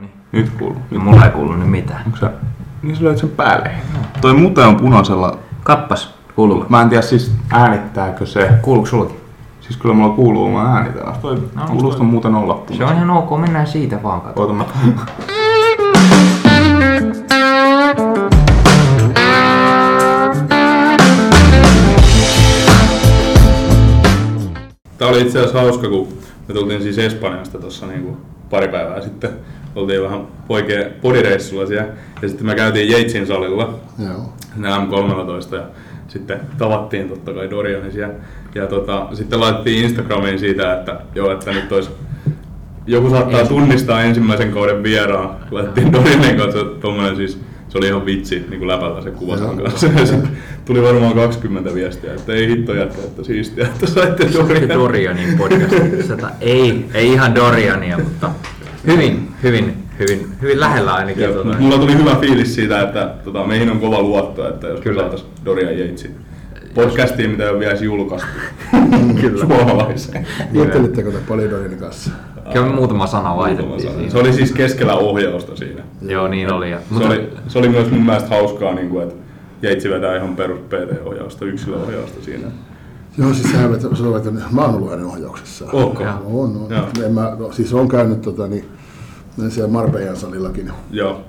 niin. Nyt kuuluu. No, mulla ei kuulu nyt mitään. Onko sä... Niin sä löit sen päälle. Toi mute on punaisella. Kappas, kuuluuko? Mä en tiedä siis äänittääkö se. Kuuluuko sulki? Siis kyllä mulla kuuluu, mä äänitän. Onks toi No, onks kuulostaa toi- muuten olla Se on punaisella? ihan ok, mennään siitä vaan katsomaan. Oota mä... Tää oli itse asiassa hauska, kun me tultiin siis Espanjasta tuossa niinku pari päivää sitten. Oltiin vähän poikien podireissulla siellä. Ja sitten me käytiin Jeitsin salilla, Joo. sinne M13 ja sitten tavattiin totta kai Dorianin siellä. Ja tota, sitten laitettiin Instagramiin siitä, että joo, että nyt olisi joku saattaa tunnistaa ensimmäisen kauden vieraan. Laitettiin Dorianin kanssa tommonen siis, se oli ihan vitsi niin kuin läpällä se kuva sen kanssa. Ja sitten tuli varmaan 20 viestiä, että ei hitto jätkä, että siistiä, että saitte Dorianin. Dorianin podcastissa. Ei, ei ihan Doriania, mutta hyvin, hyvin, hyvin, hyvin lähellä ainakin. Ja, Tota, mut mulla tuli hyvä fiilis siitä, että tota, meihin on kova luotto, että jos Kyllä. me saatais Dorian Jeitsi podcastiin, mitä ei ole vielä julkaistu Kyllä. suomalaiseen. Juttelitteko te Polidorinin kanssa? Kyllä me muutama sana Muutama vaihdettiin. Se oli siis keskellä ohjausta siinä. Joo, niin oli. Ja, Se oli, se oli myös mun mielestä hauskaa, niin kuin, että Jeitsi vetää ihan perus PT-ohjausta, yksilöohjausta siinä. Joo, siis sehän on vetänyt, mä oon ollut hänen ohjauksessaan. Ok. Joo. On, on. Joo. En mä, no, siis on käynyt tota, niin, siellä Marbeijan salillakin Joo.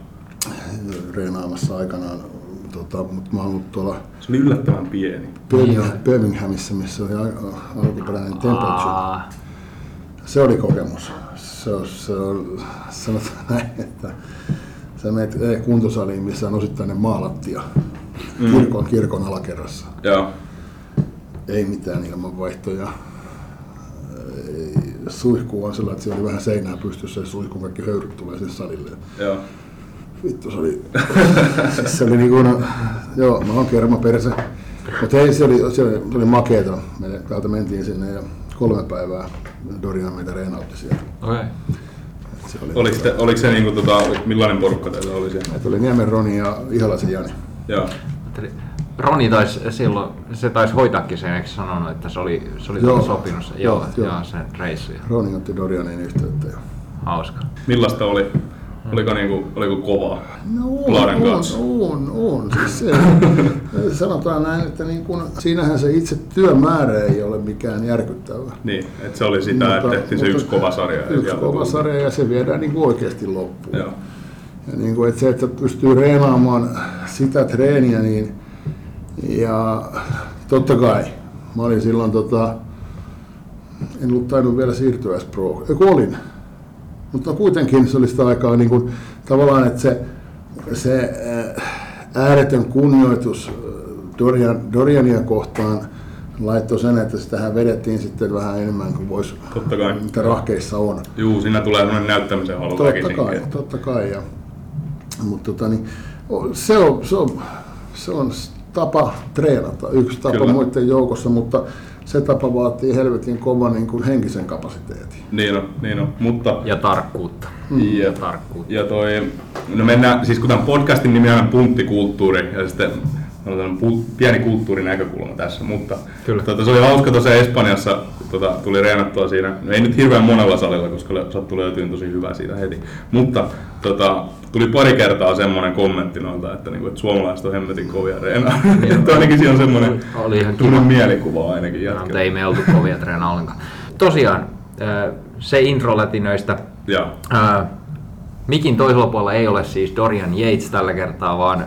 reenaamassa aikanaan, tota, mutta mä oon ollut tuolla Se oli yllättävän pieni. Birmingham- Birminghamissa, missä oli al- alkuperäinen temperature. Se oli kokemus. Se on, se on sanotaan näin, että sä menet eh, kuntosaliin, missä on osittainen maalattia Mm. kirkon, kirkon alakerrassa. Joo. Ei mitään ilmanvaihtoja. Ei, Suihku on sellainen, että se oli vähän seinää pystyssä ja suihkun kaikki höyryt tulee sinne salille. Joo. Vittu se oli, siis se oli niin kuin, joo, mä oon kerma perse. Mutta hei, se oli, se oli, se oli makeeta. Me täältä mentiin sinne ja kolme päivää Dorian meitä reenautti siellä. okei. Se oli, Oliko, te, oliko se niinku, tota, millainen porukka teillä oli siellä? Että oli Niemen Roni ja Ihalaisen Jani. Joo. Roni taisi silloin, se taisi hoitaakin sen, eikö sanonut, että se oli, se oli Joo. joo. sopinut sen, joo, Joo, joo, sen reissu. ja Roni otti Dorianin yhteyttä. Ja... Hauska. Millaista oli? Oliko, niinku, oliko kovaa? No on, kanssa. on, on. Siis se, sanotaan näin, että niin kun, siinähän se itse työmäärä ei ole mikään järkyttävä. Niin, että se oli sitä, että tehtiin se yksi kova sarja. ja Yksi kova sarja ja se viedään niin oikeasti loppuun. Joo. Ja niin kuin, että se, että pystyy reenaamaan sitä treeniä, niin ja totta kai, mä olin silloin tota, en ollut tainnut vielä siirtyä edes pro, eikö olin, mutta kuitenkin se oli sitä aikaa niin kuin, tavallaan, että se, se äh, ääretön kunnioitus äh, Dorian, Doriania kohtaan laittoi sen, että sitähän vedettiin sitten vähän enemmän kuin voisi, Totta kai. mitä rahkeissa on. Juu, siinä tulee sellainen näyttämisen halu Totta väkisinkin. kai, totta kai. Ja, mutta tota, niin, se, on, se, on, se on tapa treenata, yksi tapa Kyllä. muiden joukossa, mutta se tapa vaatii helvetin kovan niin kuin henkisen kapasiteetin. Niin on, niin on. Mutta Ja tarkkuutta. Ja, Ja tarkkuutta. ja toi, no mennään, siis kun tämän podcastin nimi on punttikulttuuri, ja sitten on pieni kulttuurinäkökulma tässä, mutta Kyllä. Tota, se oli hauska tuossa Espanjassa, tota, tuli reenattua siinä, no ei nyt hirveän monella salilla, koska sattui löytyy tosi hyvä siitä heti, mutta tota, tuli pari kertaa semmoinen kommentti noilta, että, niinku, että suomalaiset on hemmetin kovia reenaa. että ainakin siinä on semmoinen Oli ihan kiva. mielikuva ainakin No, mutta ei me oltu kovia treenaa ollenkaan. Tosiaan, se introlätinöistä. Joo. Äh, Mikin toisella puolella ei ole siis Dorian Yates tällä kertaa, vaan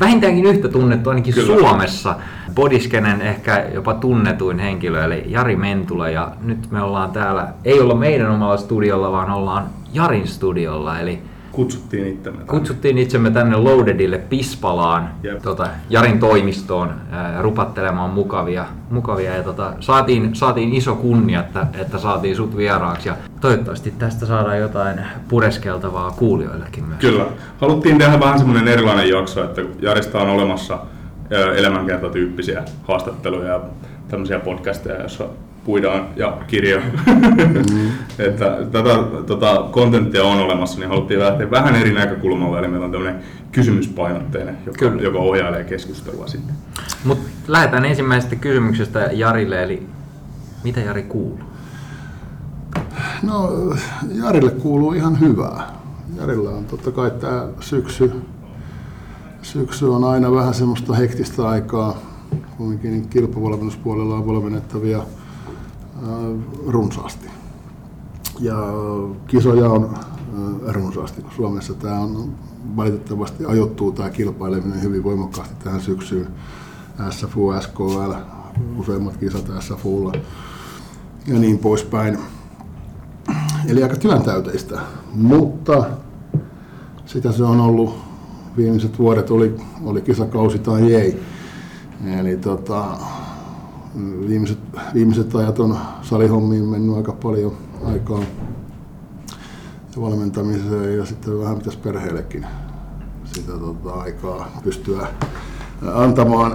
vähintäänkin yhtä tunnettu ainakin Kyllä. Suomessa. Bodiskenen ehkä jopa tunnetuin henkilö, eli Jari Mentula. Ja nyt me ollaan täällä, ei olla meidän omalla studiolla, vaan ollaan Jarin studiolla. Eli Kutsuttiin itsemme. tänne. Kutsuttiin itsemme tänne Loadedille Pispalaan, Jep. tota, Jarin toimistoon ää, rupattelemaan mukavia, mukavia ja tota, saatiin, saatiin iso kunnia, että, että saatiin sut vieraaksi ja toivottavasti tästä saadaan jotain pureskeltavaa kuulijoillekin myös. Kyllä. Haluttiin tehdä vähän semmoinen erilainen jakso, että Jarista on olemassa elämänkertatyyppisiä haastatteluja ja tämmöisiä podcasteja, joissa puidaan ja kirjoja. että tätä tota, kontenttia on olemassa, niin haluttiin lähteä vähän eri näkökulmalla, eli meillä on tämmöinen kysymyspainotteinen, joka, Kyllä. joka ohjailee keskustelua sitten. Mutta lähdetään ensimmäisestä kysymyksestä Jarille, eli mitä Jari kuuluu? No, Jarille kuuluu ihan hyvää. Jarilla on totta kai tämä syksy, syksy on aina vähän semmoista hektistä aikaa. Kuitenkin niin kilpavalmennuspuolella on valmennettavia runsaasti. Ja kisoja on ää, runsaasti. Suomessa tämä on valitettavasti ajoittuu tämä kilpaileminen hyvin voimakkaasti tähän syksyyn. SFU, SKL, useimmat kisat SFUlla ja niin poispäin. Eli aika työntäyteistä, mutta sitä se on ollut viimeiset vuodet, oli, oli kisakausi tai ei. Eli tota, viimeiset, viimeiset ajat on salihommiin mennyt aika paljon aikaa ja valmentamiseen ja sitten vähän pitäisi perheellekin sitä tota, aikaa pystyä antamaan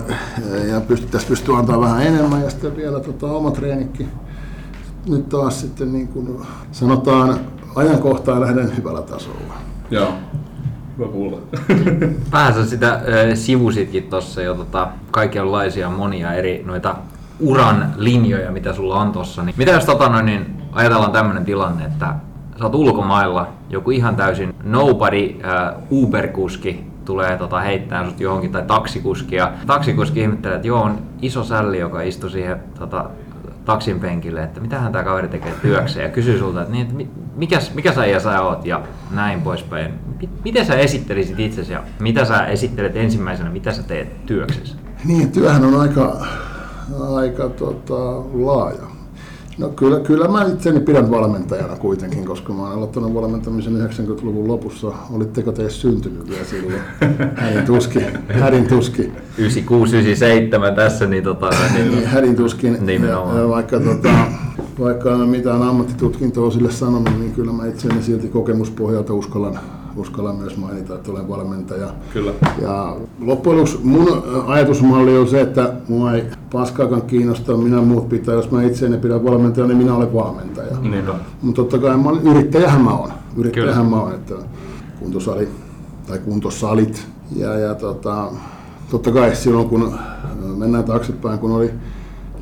ja pystyttäisiin pystyä antamaan vähän enemmän ja sitten vielä tota, oma treenikin nyt taas sitten niin kuin sanotaan ajankohtaan lähden hyvällä tasolla. Joo, hyvä kuulla. Vähän sä sitä äh, sivusitkin tuossa jo tota, kaikenlaisia monia eri noita uran linjoja, mitä sulla on tossa. Niin, mitä jos tota, noin, niin ajatellaan tämmöinen tilanne, että sä oot ulkomailla, joku ihan täysin nobody äh, Uber-kuski tulee tota, heittää sut johonkin, tai taksikuski, ja taksikuski ihmettelee, että joo, on iso sälli, joka istuu siihen tota, taksin penkille, että mitähän tämä kaveri tekee työkseen ja kysyy sulta, että, niin, että mikäs, mikä sä ja sä oot ja näin poispäin. Miten sä esittelisit itsesi ja mitä sä esittelet ensimmäisenä, mitä sä teet työksesi? Niin, työhän on aika, aika tota, laaja. No kyllä, kyllä mä itseni pidän valmentajana kuitenkin, koska mä oon aloittanut valmentamisen 90-luvun lopussa. Olitteko te syntynyt vielä silloin? Hädin tuski. Hädin tuski. 96-97 tässä, niin tota... Niin, hädin tuskin. Ja vaikka, tota, vaikka en mitään ammattitutkintoa sille sanonut, niin kyllä mä itseni silti kokemuspohjalta uskallan uskallan myös mainita, että olen valmentaja. Kyllä. Ja loppujen lopuksi mun ajatusmalli on se, että mua ei paskaakaan kiinnosta, minä muut pitää, jos mä itseäni pidän valmentaja, niin minä olen valmentaja. Niin Mutta totta kai mä olen, yrittäjähän mä olen. Yrittäjähän Kyllä. mä olen, että kuntosali tai kuntosalit. Ja, ja tota, totta kai silloin kun mennään taaksepäin, kun oli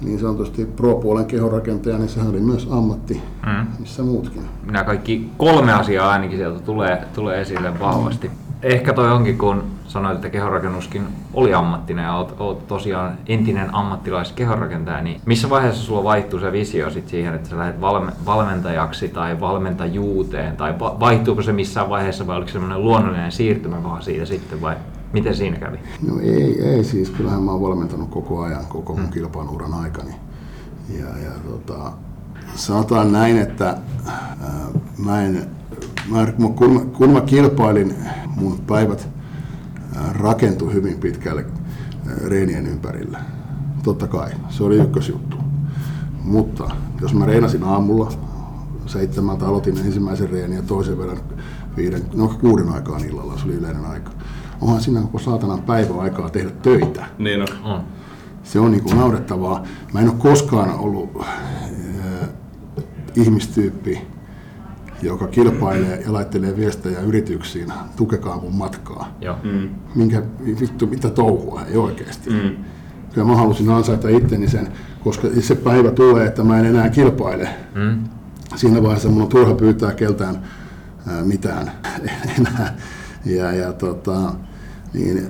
niin sanotusti pro-puolen kehorakentaja, niin sehän oli myös ammatti, mm. missä muutkin. Nämä kaikki kolme asiaa ainakin sieltä tulee, tulee esille vahvasti. Mm. Ehkä toi onkin, kun sanoit, että kehorakennuskin oli ammattinen ja oot, oot tosiaan entinen ammattilais kehorakentaja, niin missä vaiheessa sulla vaihtuu se visio sit siihen, että sä lähdet valme, valmentajaksi tai valmentajuuteen, tai vaihtuuko se missään vaiheessa vai oliko se semmoinen luonnollinen siirtymä vaan siitä sitten vai Miten siinä kävi? No ei, ei siis, kyllähän mä oon valmentanut koko ajan, koko mun hmm. kilpailuuran aikani. Ja, ja tota, sanotaan näin, että ää, mä en, mä, kun, kun mä kilpailin, mun päivät ää, rakentui hyvin pitkälle ää, reenien ympärillä. Totta kai, se oli ykkösjuttu. Mutta jos mä reenasin aamulla, seitsemältä aloitin ensimmäisen reenin ja toisen verran viiden, no kuuden aikaan illalla, se oli yleinen aika onhan siinä koko saatanan päivä aikaa tehdä töitä. Niin on. Se on niin kuin naurettavaa. Mä en ole koskaan ollut äh, ihmistyyppi, joka kilpailee ja laittelee viestejä yrityksiin, tukekaa mun matkaa. Joo. Mm. Minkä vittu, mitä touhua, ei oikeasti. Mm. Kyllä mä halusin ansaita itteni sen, koska se päivä tulee, että mä en enää kilpaile. Mm. Siinä vaiheessa mun on turha pyytää keltään ää, mitään enää. Ja, ja tota, niin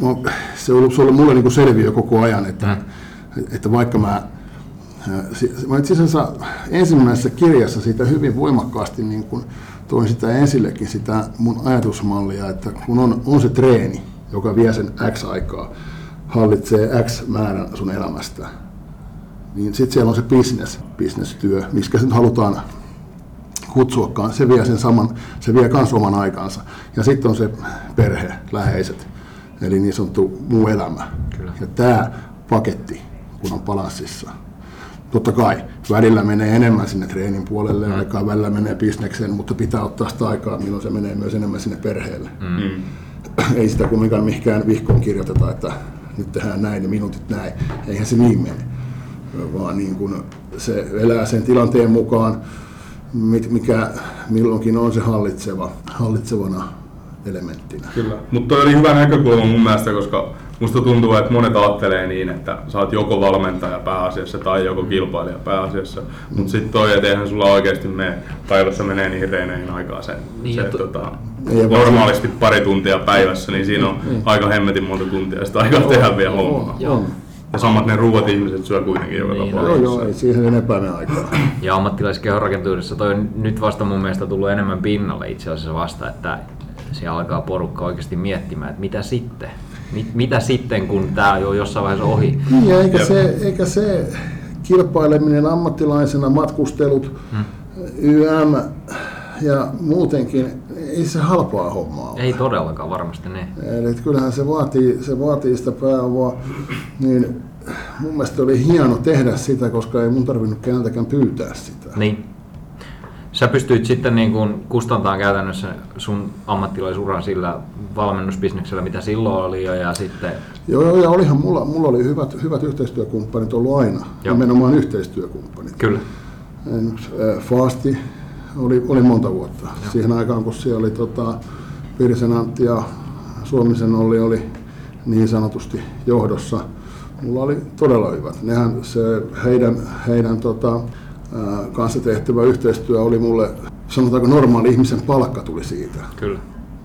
no, se on ollut, se on ollut mulle niin selviö koko ajan, että, mm. että vaikka mä Mä itse asiassa ensimmäisessä kirjassa siitä hyvin voimakkaasti niin kun toin sitä ensillekin sitä mun ajatusmallia, että kun on, on se treeni, joka vie sen X aikaa, hallitsee X määrän sun elämästä, niin sitten siellä on se business, business-työ, miksi nyt halutaan kutsuakaan, se vie sen saman, se vie myös oman aikansa. Ja sitten on se perhe, läheiset, eli niin sanottu muu elämä. Kyllä. Ja tämä paketti, kun on balanssissa, totta kai välillä menee enemmän sinne treenin puolelle, mm. aikaa välillä menee bisnekseen, mutta pitää ottaa sitä aikaa, milloin se menee myös enemmän sinne perheelle. Mm. Ei sitä kumminkaan mihinkään vihkoon kirjoiteta, että nyt tehdään näin ja minuutit näin. Eihän se niin mene, vaan niin kun se elää sen tilanteen mukaan, mikä milloinkin on se hallitseva, hallitsevana elementtinä. Kyllä, mutta toi oli hyvä näkökulma mun mielestä, koska musta tuntuu, että monet ajattelee niin, että sä oot joko valmentaja pääasiassa tai joko kilpailija pääasiassa. Mutta sitten toi, että eihän sulla oikeasti mene, päivässä menee niihin reeneihin aikaa se, Niin, se to- tota, normaalisti pari tuntia päivässä, niin siinä on aika hemmetin monta tuntia sitä aikaa tehdä vielä hommaa. Joo. Ja samat ne ruuat ihmiset syö kuitenkin joka Niin, Joo, tapauksessa. joo, ei siihen enempää ne aikaa. Ja ammattilaiskehonrakentuudessa toi on nyt vasta mun mielestä tullut enemmän pinnalle itse asiassa vasta, että siellä alkaa porukka oikeasti miettimään, että mitä sitten? Mit, mitä sitten, kun tämä on jo jossain vaiheessa ohi? Niin, ja eikä se, eikä se kilpaileminen ammattilaisena, matkustelut, Hmm. YM ja muutenkin, ei se halpaa hommaa ole. Ei todellakaan varmasti niin. Eli että kyllähän se vaatii, se vaatii sitä pääomaa, niin mun mielestä oli hieno tehdä sitä, koska ei mun tarvinnut keneltäkään pyytää sitä. Niin. Sä pystyit sitten niin kuin kustantamaan käytännössä sun ammattilaisuran sillä valmennusbisneksellä, mitä silloin oli jo, ja sitten Joo, joo, ja olihan mulla, mulla oli hyvät, hyvät yhteistyökumppanit ollut aina, Joo. nimenomaan yhteistyökumppanit. kyllä. Faasti oli, oli monta vuotta. Siihen aikaan, kun siellä oli tota, Pirisen Antti ja Suomisen Olli oli niin sanotusti johdossa, mulla oli todella hyvät. Nehän se, heidän, heidän tota, kanssa tehtävä yhteistyö oli mulle, sanotaanko normaali ihmisen palkka tuli siitä. Kyllä.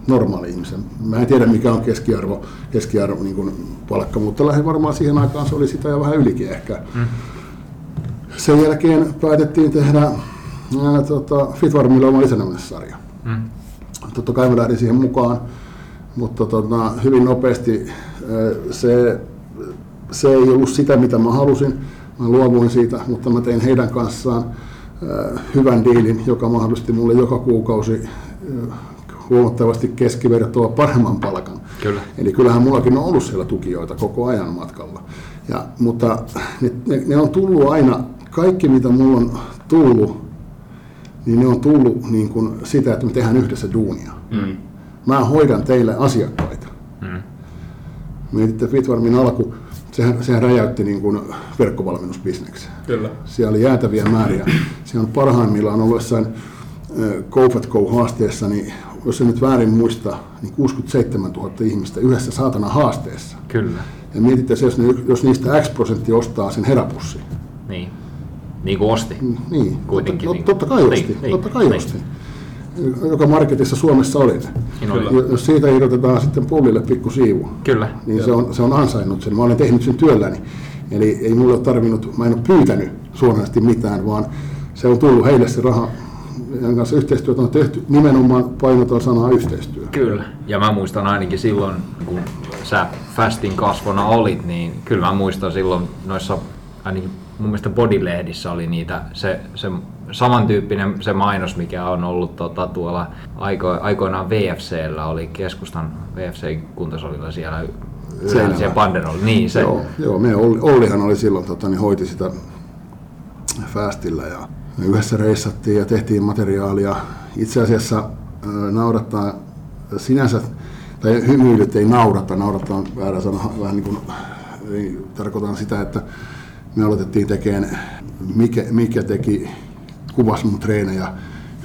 Normaali ihmisen. Mä en tiedä mikä on keskiarvo, keskiarvo niin kuin palkka, mutta lähes varmaan siihen aikaan se oli sitä ja vähän ylikin ehkä. Mm. Sen jälkeen päätettiin tehdä ää, tota, Fitvarmille oma lisännämissarja. Mm. Totta kai mä lähdin siihen mukaan, mutta tota, hyvin nopeasti ää, se, se ei ollut sitä, mitä mä halusin. Mä luovuin siitä, mutta mä tein heidän kanssaan ää, hyvän diilin, joka mahdollisti mulle joka kuukausi ää, huomattavasti keskivertoa paremman palkan. Kyllä. Eli kyllähän mullakin on ollut siellä tukijoita koko ajan matkalla. Ja, mutta ne, ne, ne on tullut aina, kaikki mitä mulla on tullut, niin ne on tullut niin kuin sitä, että me tehdään yhdessä duunia. Mm. Mä hoidan teille asiakkaita. Mietitte Fitvarmin alku, sehän, sehän räjäytti niin kuin verkkovalmennusbisneksen. Kyllä. Siellä oli jäätäviä määriä. Siellä on parhaimmillaan ollut jossain äh, Go Fat Go-haasteessa, niin jos en nyt väärin muista, niin 67 000 ihmistä yhdessä saatana haasteessa. Kyllä. Ja mietitte se, jos, ne, jos niistä X prosentti ostaa sen heräpussin. Niin. Niin kuin osti. Niin, Kuitenkin totta, niin. totta kai osti, Niin, niin, totta kai niin. osti. Joka marketissa Suomessa oli. Jo- Jos siitä irrotetaan sitten pullille pikku siivu, Kyllä. niin se on, se on ansainnut sen. Mä olen tehnyt sen työlläni. Eli ei mulle ole tarvinnut, mä en ole pyytänyt suoranaisesti mitään, vaan se on tullut heille se raha, jonka kanssa yhteistyötä on tehty. Nimenomaan painotan sanaa yhteistyö. Kyllä. Ja mä muistan ainakin silloin, kun sä Fastin kasvona olit, niin kyllä mä muistan silloin noissa, ainakin mun mielestä Bodylehdissä oli niitä, se, se samantyyppinen se mainos, mikä on ollut tota, tuolla aiko, aikoinaan VFCllä, oli keskustan VFC-kuntosalilla siellä Seinällä. siellä banderolli. Niin, se, Joo, joo me Olli, Ollihan oli silloin, tota, niin hoiti sitä Fastillä ja me yhdessä reissattiin ja tehtiin materiaalia. Itse asiassa äh, naurattaa sinänsä, tai hymyilyt ei naurata, naurata on väärä sana, vähän niin kuin, ei, tarkoitan sitä, että me aloitettiin tekemään, mikä, mikä teki, kuvasi mun treenejä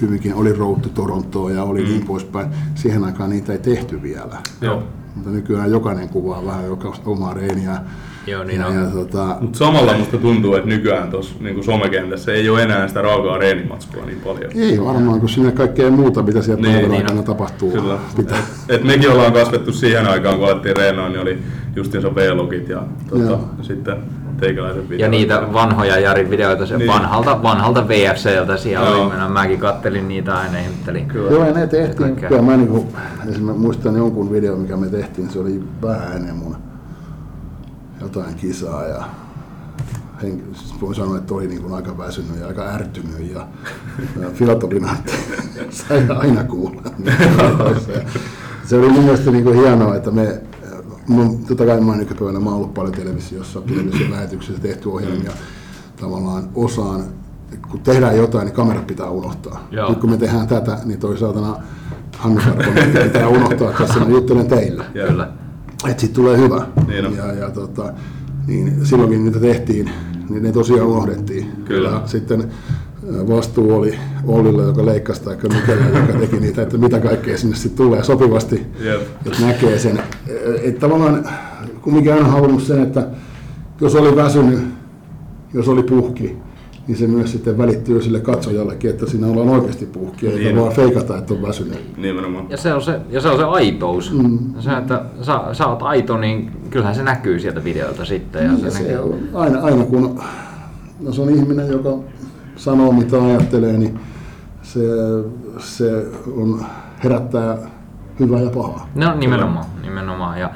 hyvinkin, oli Road to Torontoa ja oli mm. niin poispäin. Siihen aikaan niitä ei tehty vielä. Joo. Mutta nykyään jokainen kuvaa vähän joka omaa reeniä. Joo, niin ja, on. ja, tota, Mutta samalla musta tuntuu, että nykyään tuossa niin somekentässä ei ole enää sitä raakaa reenimatskua niin paljon. ei varmaan, kun sinne kaikkea muuta, mitä siellä Niin, päivän niin aikana on. tapahtuu. Kyllä. Pitää. Et, et mekin ollaan kasvettu siihen aikaan, kun alettiin reenaa, niin oli justiinsa V-logit ja tota, sitten teikäläisen videot. Ja niitä vanhoja Jarin videoita sen Niin. vanhalta, vanhalta VFCltä siellä Joo. oli. Mä- Mäkin kattelin niitä aina ja ihmettelin. Kyllä. Joo, ja ne tehtiin. Kyllä mä niinku, esimerkiksi muistan jonkun video, mikä me tehtiin, se oli vähän ennen mun jotain kisaa ja henk- siis voin sanoa, että oli niin kuin aika väsynyt ja aika ärtynyt ja, ja Filatolin Antti sai aina kuulla. se oli mun mielestä niin kuin hienoa, että me, mun, totta kai mä oon nykypäivänä, mä oon ollut paljon televisiossa, television lähetyksissä tehty ohjelmia, tavallaan osaan, kun tehdään jotain, niin kamerat pitää unohtaa. Joo. Nyt kun me tehdään tätä, niin toi saatana Hannu Sarkonen pitää unohtaa, tässä mä juttelen teille Ja- Kyllä. Että siitä tulee hyvä. Niin on. ja, ja tota, niin silloinkin niitä tehtiin, niin ne tosiaan unohdettiin. Kyllä. Ja sitten vastuu oli Ollilla, joka leikkasi tai Mikellä, joka teki niitä, että mitä kaikkea sinne sitten tulee sopivasti, Jep. että näkee sen. Että tavallaan kumminkin aina halunnut sen, että jos oli väsynyt, jos oli puhki, niin se myös sitten välittyy sille katsojallekin, että siinä ollaan oikeasti puhki, eikä Niin. vaan feikata, että on väsynyt. Nimenomaan. Ja se on se, ja se, on se aitous. Mm. Se, että sä, sä oot aito, niin kyllähän se näkyy sieltä videolta sitten. Ja Ja se se näkyy. on aina, aina kun no se on ihminen, joka sanoo mitä ajattelee, niin se, se on, herättää hyvää ja pahaa. No nimenomaan, nimenomaan. Ja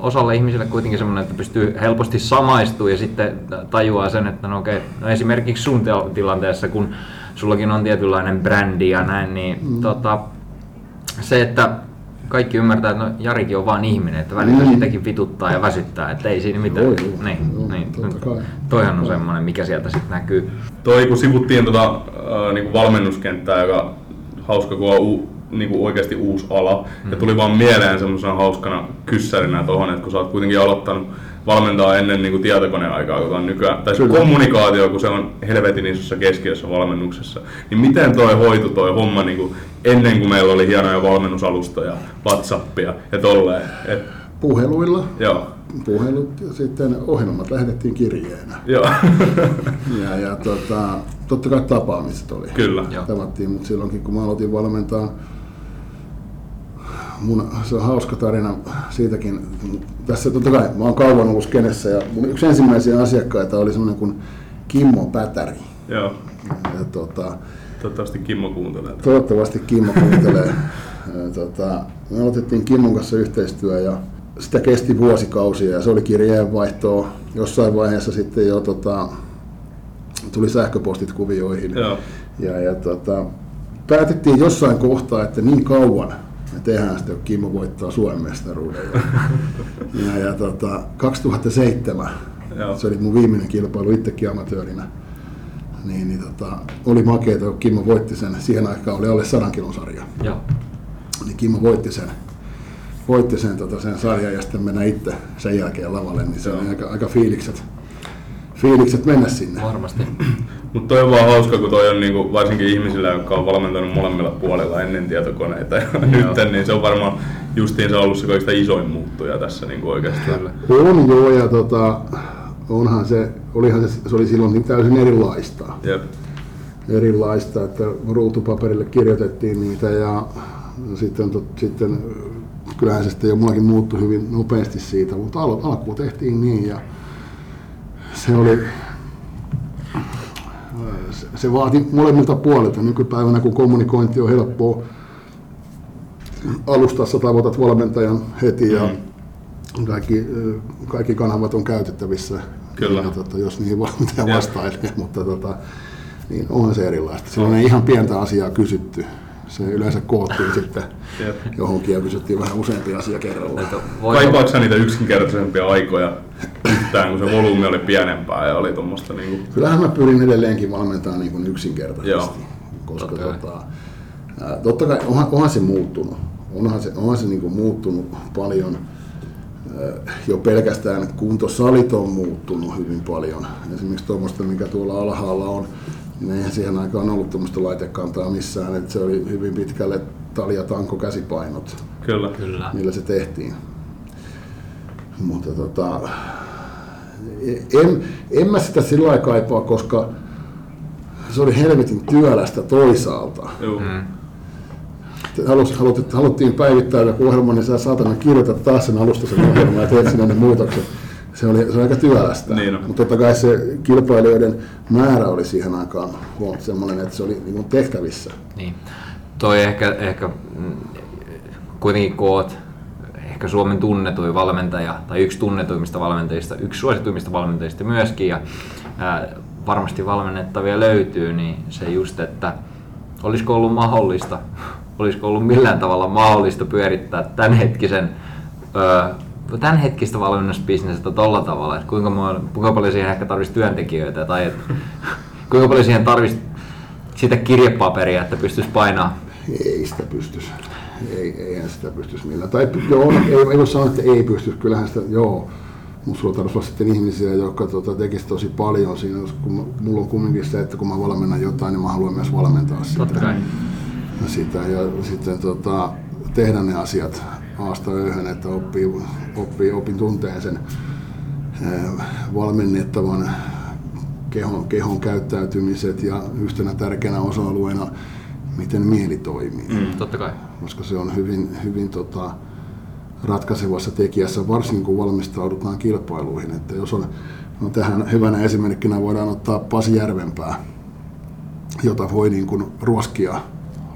osalle ihmisille kuitenkin semmoinen, että pystyy helposti samaistumaan ja sitten tajuaa sen, että no okei, no esimerkiksi sun tilanteessa, kun sullakin on tietynlainen brändi ja näin, niin mm. tota, se, että kaikki ymmärtää, että no Jarikin on vaan ihminen, että välillä Mm. sitäkin vituttaa ja väsyttää, että ei siinä mitään. Joo, joo. niin, Joo, niin. Toihan on semmoinen, mikä sieltä sitten näkyy. Toi kun sivuttiin tota, äh, niinku valmennuskenttää, joka hauska kun on u, niinku oikeasti uusi ala. Mm. Ja tuli vaan mieleen semmoisena hauskana kyssärinä tohon, että kun sä oot kuitenkin aloittanut valmentaa ennen niinku tietokoneaikaa, joka on nykyään, tai se Kyllä. kommunikaatio, kun se on helvetin isossa keskiössä valmennuksessa, niin miten toi hoitu toi homma niinku ennen kuin meillä oli hienoja valmennusalustoja, Whatsappia ja tolleen. Et, Puheluilla, joo, puhelut ja sitten ohjelmat lähetettiin kirjeenä. joo, Ja, ja tota, totta kai tapaamiset oli. kyllä. Tavattiin, mutta silloinkin kun mä aloitin valmentaa, mun, se on hauska tarina siitäkin. Tässä totta kai, mä oon kauan ollut skenessä ja mun yksi ensimmäisiä asiakkaita oli semmoinen kuin Kimmo Pätäri. Joo. Ja, tota, Toivottavasti Kimmo kuuntelee. toivottavasti Kimmo kuuntelee. Tota, me aloitettiin Kimmon kanssa yhteistyö ja sitä kesti vuosikausia ja se oli kirjeenvaihtoa. Jossain vaiheessa sitten jo tota, tuli sähköpostit kuvioihin. Joo. Ja, ja tota, päätettiin jossain kohtaa, että niin kauan me tehdään sitä, kun Kimmo voittaa Suomen mestaruuden. Ja, ja, ja tota, 2007, Joo. se oli mun viimeinen kilpailu itsekin amatöörinä, niin, niin tota, oli makeeta, kun Kimmo voitti sen. Siihen aikaan oli alle 100 kilon sarja. Joo. Niin Kimmo voitti sen, voitti sen, tota, sen sarjan ja sitten mennä itse sen jälkeen lavalle, niin se oli aika, aika fiilikset, fiilikset mennä sinne. Varmasti. Mutta toi on vaan hauska, kun toi on niinku, varsinkin ihmisillä, jotka on valmentanut molemmilla puolilla ennen tietokoneita ja nyt, niin se on varmaan justiin se ollut se kaikista isoin muuttuja tässä niinku oikeasti. Kyllä. On joo, ja tota, onhan se, olihan se, se oli silloin täysin erilaista. Jep. erilaista, että ruutupaperille kirjoitettiin niitä ja sitten, tot, sitten kyllähän se sitten jo mullakin muuttui hyvin nopeasti siitä, mutta al, alkuun tehtiin niin ja se oli, se, vaati molemmilta puolilta. Nykypäivänä kun kommunikointi on helppoa, alustassa tavoitat valmentajan heti ja kaikki, kaikki kanavat on käytettävissä, Kyllä. Ja, tota, jos niihin valmentaja vastailee, mutta tota, niin onhan se erilaista. Silloin ei ihan pientä asiaa kysytty. Se yleensä koottiin sitten Jep. johonkin ja kysyttiin vähän useampi asia voi- Kaipaatko sä niitä yksinkertaisempia aikoja yhtään, kun se volyymi oli pienempää ja oli tuommoista niinku... Kyllähän mä pyrin edelleenkin valmentamaan niin kuin yksinkertaisesti. Joo. Koska Totta kai. tota, ää, totta kai onhan, onhan se muuttunut. Onhan se, onhan se niin kuin muuttunut paljon. Ää, Jo pelkästään kuntosalit on muuttunut hyvin paljon. Esimerkiksi tuommoista, mikä tuolla alhaalla on, niin eihän siihen aikaan ollut tuommoista laitekantaa missään. Että se oli hyvin pitkälle talja tanko käsipainot Kyllä. Kyllä. millä se tehtiin. Mutta tota, en, en mä sitä sillä lailla kaipaa, koska se oli helvetin työlästä toisaalta. Mm. Halus, halut, haluttiin päivittää joku ohjelma, niin sä saatana kirjoitat taas sen alusta sen ohjelman ja teet sinne ne muutokset. Se oli, se oli aika työlästä. Niin on. Mutta totta kai se kilpailijoiden määrä oli siihen aikaan huom, semmoinen, että se oli niin tehtävissä. Niin. Toi ehkä, ehkä mm, kuitenkin kun oot ehkä Suomen tunnetuin valmentaja, tai yksi tunnetuimmista valmentajista, yksi suosituimmista valmentajista myöskin, ja ää, varmasti valmennettavia löytyy, niin se just, että olisiko ollut mahdollista, olisiko ollut millään tavalla mahdollista pyörittää tämänhetkisen öö, tämänhetkistä valmennusbisnestä tolla tavalla, että kuinka, mo- kuinka paljon siihen ehkä tarvitsisi työntekijöitä, tai että, kuinka paljon siihen tarvitsisi sitä kirjepaperia, että pystyisi painaa. Ei sitä pystyisi. Ei, eihän sitä pystyisi millään. Tai joo, ei, ei voi sanoa, että ei pystyisi. Kyllähän sitä, joo, Mutta sulla tarvitsisi olla sitten ihmisiä, jotka tota, tekisivät tosi paljon siinä, kun mulla on kumminkin se, että kun mä valmennan jotain, niin mä haluan myös valmentaa sitä. Totta kai. sitä ja sitten tota, tehdä ne asiat aasta yhden, että oppii, oppii, opin tunteen sen valmennettavan kehon, kehon käyttäytymiset ja yhtenä tärkeänä osa-alueena, miten mieli toimii. Mm, totta kai. Koska se on hyvin, hyvin tota, ratkaisevassa tekijässä, varsinkin kun valmistaudutaan kilpailuihin. Että jos on, no tähän hyvänä esimerkkinä voidaan ottaa Pasi Järvenpää, jota voi niin kuin ruoskia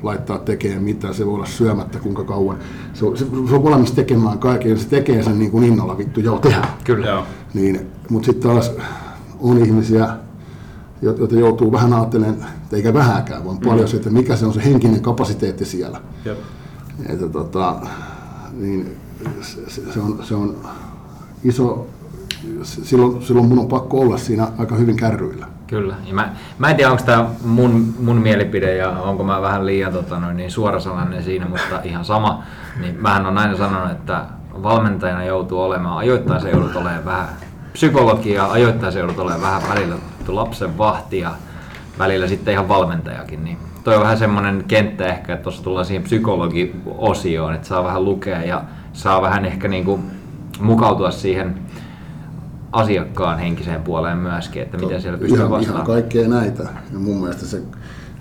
laittaa tekemään mitään, se voi olla syömättä kuinka kauan. Se on, se, se on valmis tekemään kaiken, se tekee sen niin kuin innolla, vittu, joo, tehdään. Kyllä. Joo. Niin, mutta sitten taas on ihmisiä, jo- joita joutuu vähän ajattelemaan, eikä vähäkään, vaan paljon se, että mikä se on se henkinen kapasiteetti siellä. Jep. Että tota, niin se, se, on, se on iso, silloin, silloin mun on pakko olla siinä aika hyvin kärryillä. Kyllä. Ja mä, mä en tiedä, onko tämä mun, mun mielipide ja onko mä vähän liian tota, noin, niin suorasanainen siinä, mutta ihan sama. Niin mähän on aina sanonut, että valmentajana joutuu olemaan, ajoittain se joudut olemaan vähän psykologia, ajoittain se joudut olemaan vähän välillä lapsen vahti ja välillä sitten ihan valmentajakin. Niin toi on vähän semmoinen kenttä ehkä, että tuossa tullaan siihen psykologiosioon, että saa vähän lukea ja saa vähän ehkä niinku mukautua siihen asiakkaan henkiseen puoleen myöskin, että miten siellä pystyy ihan, ihan vastaamaan. kaikkea näitä. Ja mun mielestä se,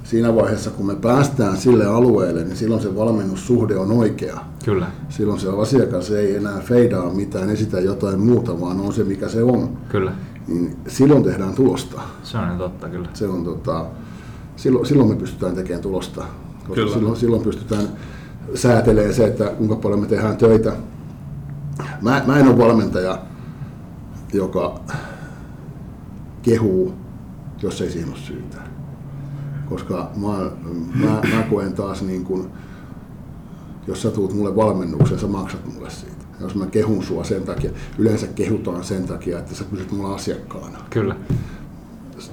siinä vaiheessa, kun me päästään sille alueelle, niin silloin se valmennussuhde on oikea. Kyllä, Silloin se asiakas ei enää feidaa mitään, esitä jotain muuta, vaan on se mikä se on. kyllä. Niin silloin tehdään tulosta. Se on totta, kyllä. Se on, tota, silloin, silloin me pystytään tekemään tulosta. Koska Kyllä. silloin, silloin pystytään säätelemään se, että kuinka paljon me tehdään töitä. Mä, mä en ole valmentaja, joka kehuu, jos ei siihen ole syytä. Koska mä, mä, mä koen taas niin kuin, jos sä tuut mulle valmennukseen, sä maksat mulle siitä. Jos mä kehun sua sen takia, yleensä kehutaan sen takia, että sä pysyt mulla asiakkaana. Kyllä.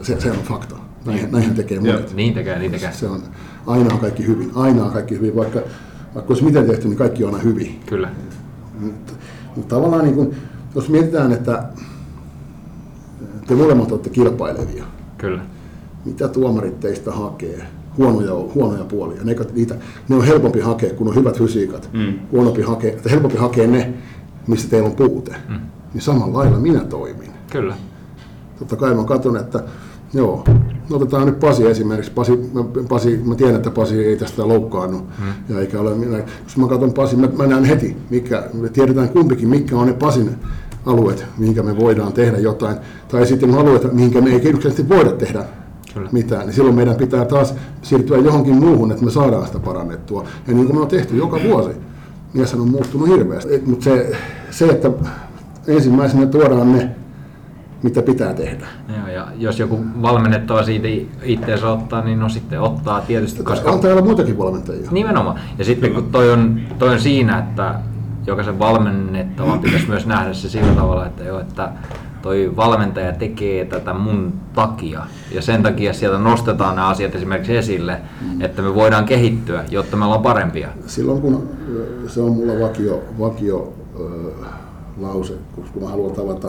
Se, se on fakta. Näin, näinhän tekee monet. Niin tekee, niin tekee. Se on, aina on kaikki hyvin, aina on kaikki hyvin, vaikka, vaikka olisi miten tehty, niin kaikki on aina hyvin. Kyllä. Mutta, mutta tavallaan niin kuin, jos mietitään, että te molemmat olette kilpailevia, Kyllä. mitä tuomarit teistä hakee? Huonoja, huonoja puolia. Ne, niitä, ne on helpompi hakea, kun on hyvät fysiikat. Mm. Huonompi hakea, että helpompi hakea ne, missä teillä on puute. Mm. Niin samalla lailla minä toimin. Kyllä. Totta kai mä katson, että joo, otetaan nyt Pasi esimerkiksi. Pasi, mä, Pasi, mä tiedän, että Pasi ei tästä loukkaannut. Hmm. Ja eikä ole minä, jos mä katson Pasi, mä, mä näen heti, mikä, me tiedetään kumpikin, mitkä on ne Pasin alueet, mihinkä me voidaan tehdä jotain. Tai sitten alueet, mihinkä me ei yksinkertaisesti voida tehdä Kyllä. mitään. Niin silloin meidän pitää taas siirtyä johonkin muuhun, että me saadaan sitä parannettua. Ja niin kuin me on tehty joka vuosi. Mieshän on muuttunut hirveästi. Mutta se, se, että ensimmäisenä tuodaan ne mitä pitää tehdä. Joo, ja jos joku valmennettava siitä itseensä ottaa, niin no sitten ottaa tietysti, Koska on täällä muitakin valmentajia. nimenomaan. Ja sitten kun toi on, toi on siinä, että jokaisen valmennettavan pitäisi myös nähdä se sillä tavalla, että joo, että toi valmentaja tekee tätä mun takia. Ja sen takia sieltä nostetaan nämä asiat esimerkiksi esille, että me voidaan kehittyä, jotta me ollaan parempia. Silloin kun se on mulla vakio, vakio ö, lause, kun mä haluan tavata,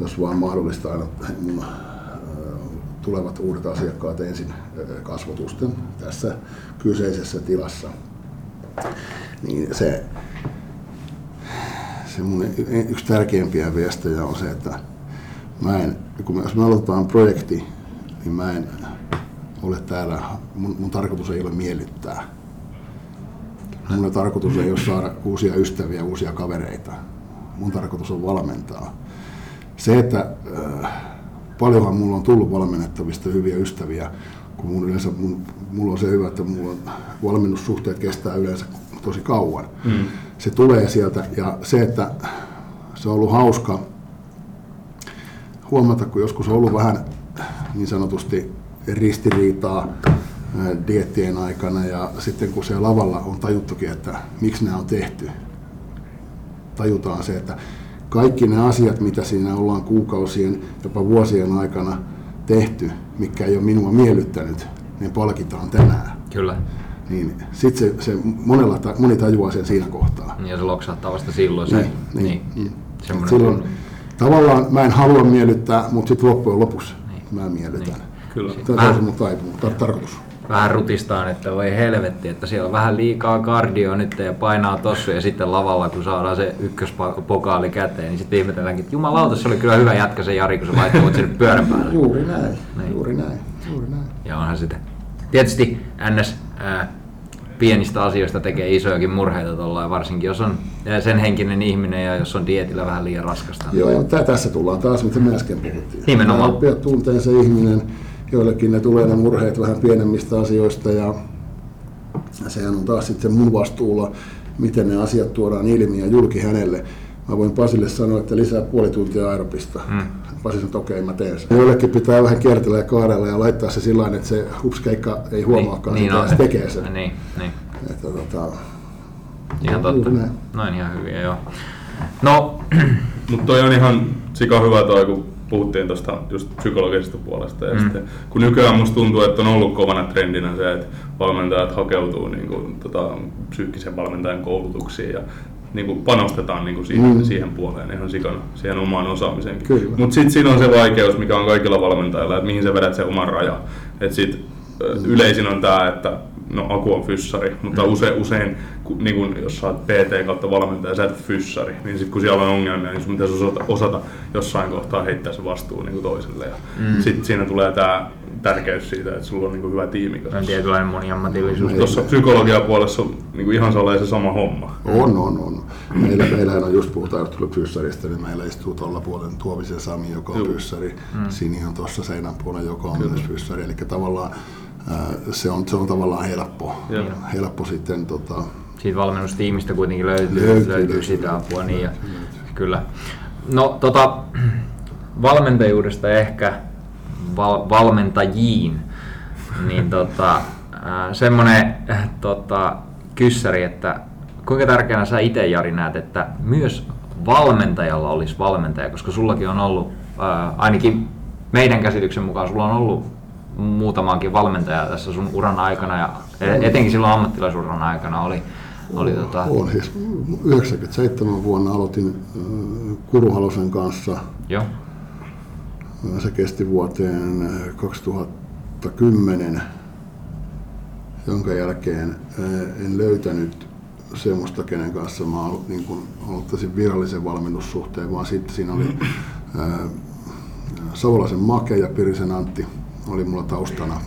jos vaan mahdollista aina mun ö, tulevat uudet asiakkaat ensin ö, kasvotusten tässä kyseisessä tilassa, niin se, se mun yksi tärkeimpiä viestejä on se, että mä en, kun me, jos me aloitetaan projekti, niin mä en ole täällä, mun, mun tarkoitus ei ole miellyttää. Mun tarkoitus ei ole saada uusia ystäviä, uusia kavereita. Mun tarkoitus on valmentaa. Se, että äh, paljonhan mulla on tullut valmennettavista hyviä ystäviä, kun mun yleensä, mun, mulla on se hyvä, että mulla on valmennussuhteet kestää yleensä tosi kauan. Mm. Se tulee sieltä ja se, että se on ollut hauska huomata, kun joskus on ollut vähän niin sanotusti ristiriitaa ää, diettien aikana ja sitten kun se lavalla on tajuttukin, että miksi nämä on tehty, tajutaan se, että kaikki ne asiat, mitä siinä ollaan kuukausien, jopa vuosien aikana tehty, mikä ei ole minua miellyttänyt, niin palkitaan tänään. Kyllä. Niin sitten se, se monella, moni tajuaa sen siinä kohtaa. Ja se loksahtaa vasta silloin se. Niin, Niin, niin. niin. Silloin, tavallaan mä en halua miellyttää, mutta sitten loppujen lopuksi mä miellytän. Niin. Kyllä. Tämä on se mun taipumus, tar- tarkoitus. Vähän rutistaan, että voi helvetti, että siellä on vähän liikaa kardio nyt ja painaa tossu ja sitten lavalla, kun saadaan se ykköspokaali käteen, niin sitten ihmetelläänkin, että jumalauta, se oli kyllä hyvä jätkä se Jari, kun sä laittoit sinne pyörän päälle. Juuri näin, Niin. juuri näin, juuri näin. Ja onhan sitten tietysti NS ää, pienistä asioista tekee isojakin murheita tuolla, varsinkin jos on sen henkinen ihminen ja jos on dietillä vähän liian raskasta. Joo, ja tä- tässä tullaan taas, mitä me äsken puhuttiin. Nimenomaan. Oppia tunteen se ihminen, joillekin ne tulee ne murheet vähän pienemmistä asioista ja sehän on taas sitten mun vastuulla, miten ne asiat tuodaan ilmi ja julki hänelle. Mä voin Pasille sanoa, että lisää puoli tuntia aerobista. Mm. Pasi sanoi, että okei, mä teen sen. Joillekin pitää vähän kiertellä ja kaarella ja laittaa se sillä tavalla, että se hupskeikka ei huomaakaan niin, sitä ja se tekee sen. Niin, niin. Että, tota, Ihan Juuri totta. näin. Noin ihan hyviä, joo. No, Mutta toi on ihan sika hyvä toi, kun puhuttiin tuosta just psykologisesta puolesta. Ja Mm. mm. sitten, kun nykyään musta tuntuu, että on ollut kovana trendinä se, että valmentajat hakeutuu niin kuin, tota, psyykkisen valmentajan koulutuksiin ja niin kuin panostetaan niin kuin siihen, Mm. mm. siihen puoleen ihan sikana, siihen omaan osaamiseenkin. Mutta sitten siinä on se vaikeus, mikä on kaikilla valmentajilla, että mihin sä vedät sen oman rajan. Et sit, ö, yleisin on tämä, että no Aku on fyssari, mutta usein, usein kun, niin kun, jos sä oot PT kautta valmentaja, sä et fyssari, niin sit kun siellä on ongelmia, niin sun pitäisi osata, osata jossain kohtaa heittää se vastuu niin kuin toiselle. Ja mm. sitten siinä tulee tämä tärkeys siitä, että sulla on niin kuin hyvä tiimi on kanssa. tietynlainen moniammatillisuus. Tuossa psykologian puolessa on niin kuin ihan se sama homma. On, on, on. Meillä, meillähän on just puhutaan, pyssarista, niin meillä istuu tuolla puolen Tuovisen Sami, joka on Joo. pyssäri. Mm. Sini on tuossa seinän puolella, joka on myös pyssäri. Eli tavallaan se on, se on tavallaan helppo, Joo. helppo sitten tota, Siitä valmennustiimistä kuitenkin löytyy, Löytyy, löytyy, löytyy löytyy, sitä apua. löytyy, Niin ja, löytyy, löytyy. Kyllä. No tota, valmentajuudesta ehkä val, valmentajiin, niin tota, semmoinen tota, kyssäri, että kuinka tärkeänä sä itse Jari näet, että myös valmentajalla olisi valmentaja, koska sullakin on ollut, ää, ainakin meidän käsityksen mukaan sulla on ollut muutamaankin valmentajaa tässä sun uran aikana ja e- etenkin silloin ammattilaisuran aikana oli, oli tota, on. Siis 97 vuonna aloitin äh, Kuruhalosen kanssa. joo, Se kesti vuoteen äh, 2010, jonka jälkeen äh, en löytänyt semmoista, kenen kanssa mä alo- niin kun aloittaisin virallisen valmennussuhteen, vaan sitten siinä oli äh, Savolaisen Make ja Pirisen Antti oli mulla taustana.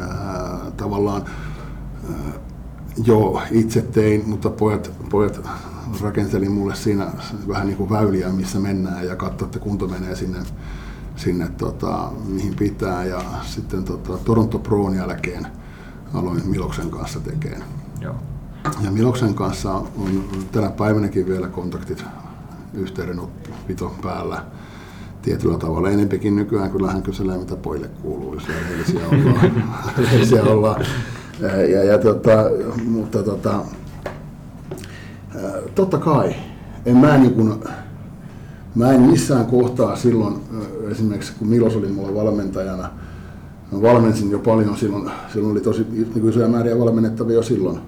Ää, tavallaan ää, joo, itse tein, mutta pojat, pojat rakenteli mulle siinä vähän niin kuin väyliä, missä mennään ja katsoa, että kunto menee sinne, sinne tota, mihin pitää. Ja sitten tota, Toronto Proon jälkeen aloin Miloksen kanssa tekemään. joo. Ja Miloksen kanssa on tänä päivänäkin vielä kontaktit yhteydenotto päällä tietyllä tavalla. Enempikin nykyään kyllä hän kyselee, mitä pojille kuuluu, jos rehellisiä ollaan. rehellisiä ollaan. Ja, ja tota, mutta tota, totta kai, en mä, niin kuin, mä en missään kohtaa silloin, esimerkiksi kun Milos oli mulla valmentajana, mä valmensin jo paljon silloin, silloin oli tosi niin isoja määriä valmennettavia jo silloin.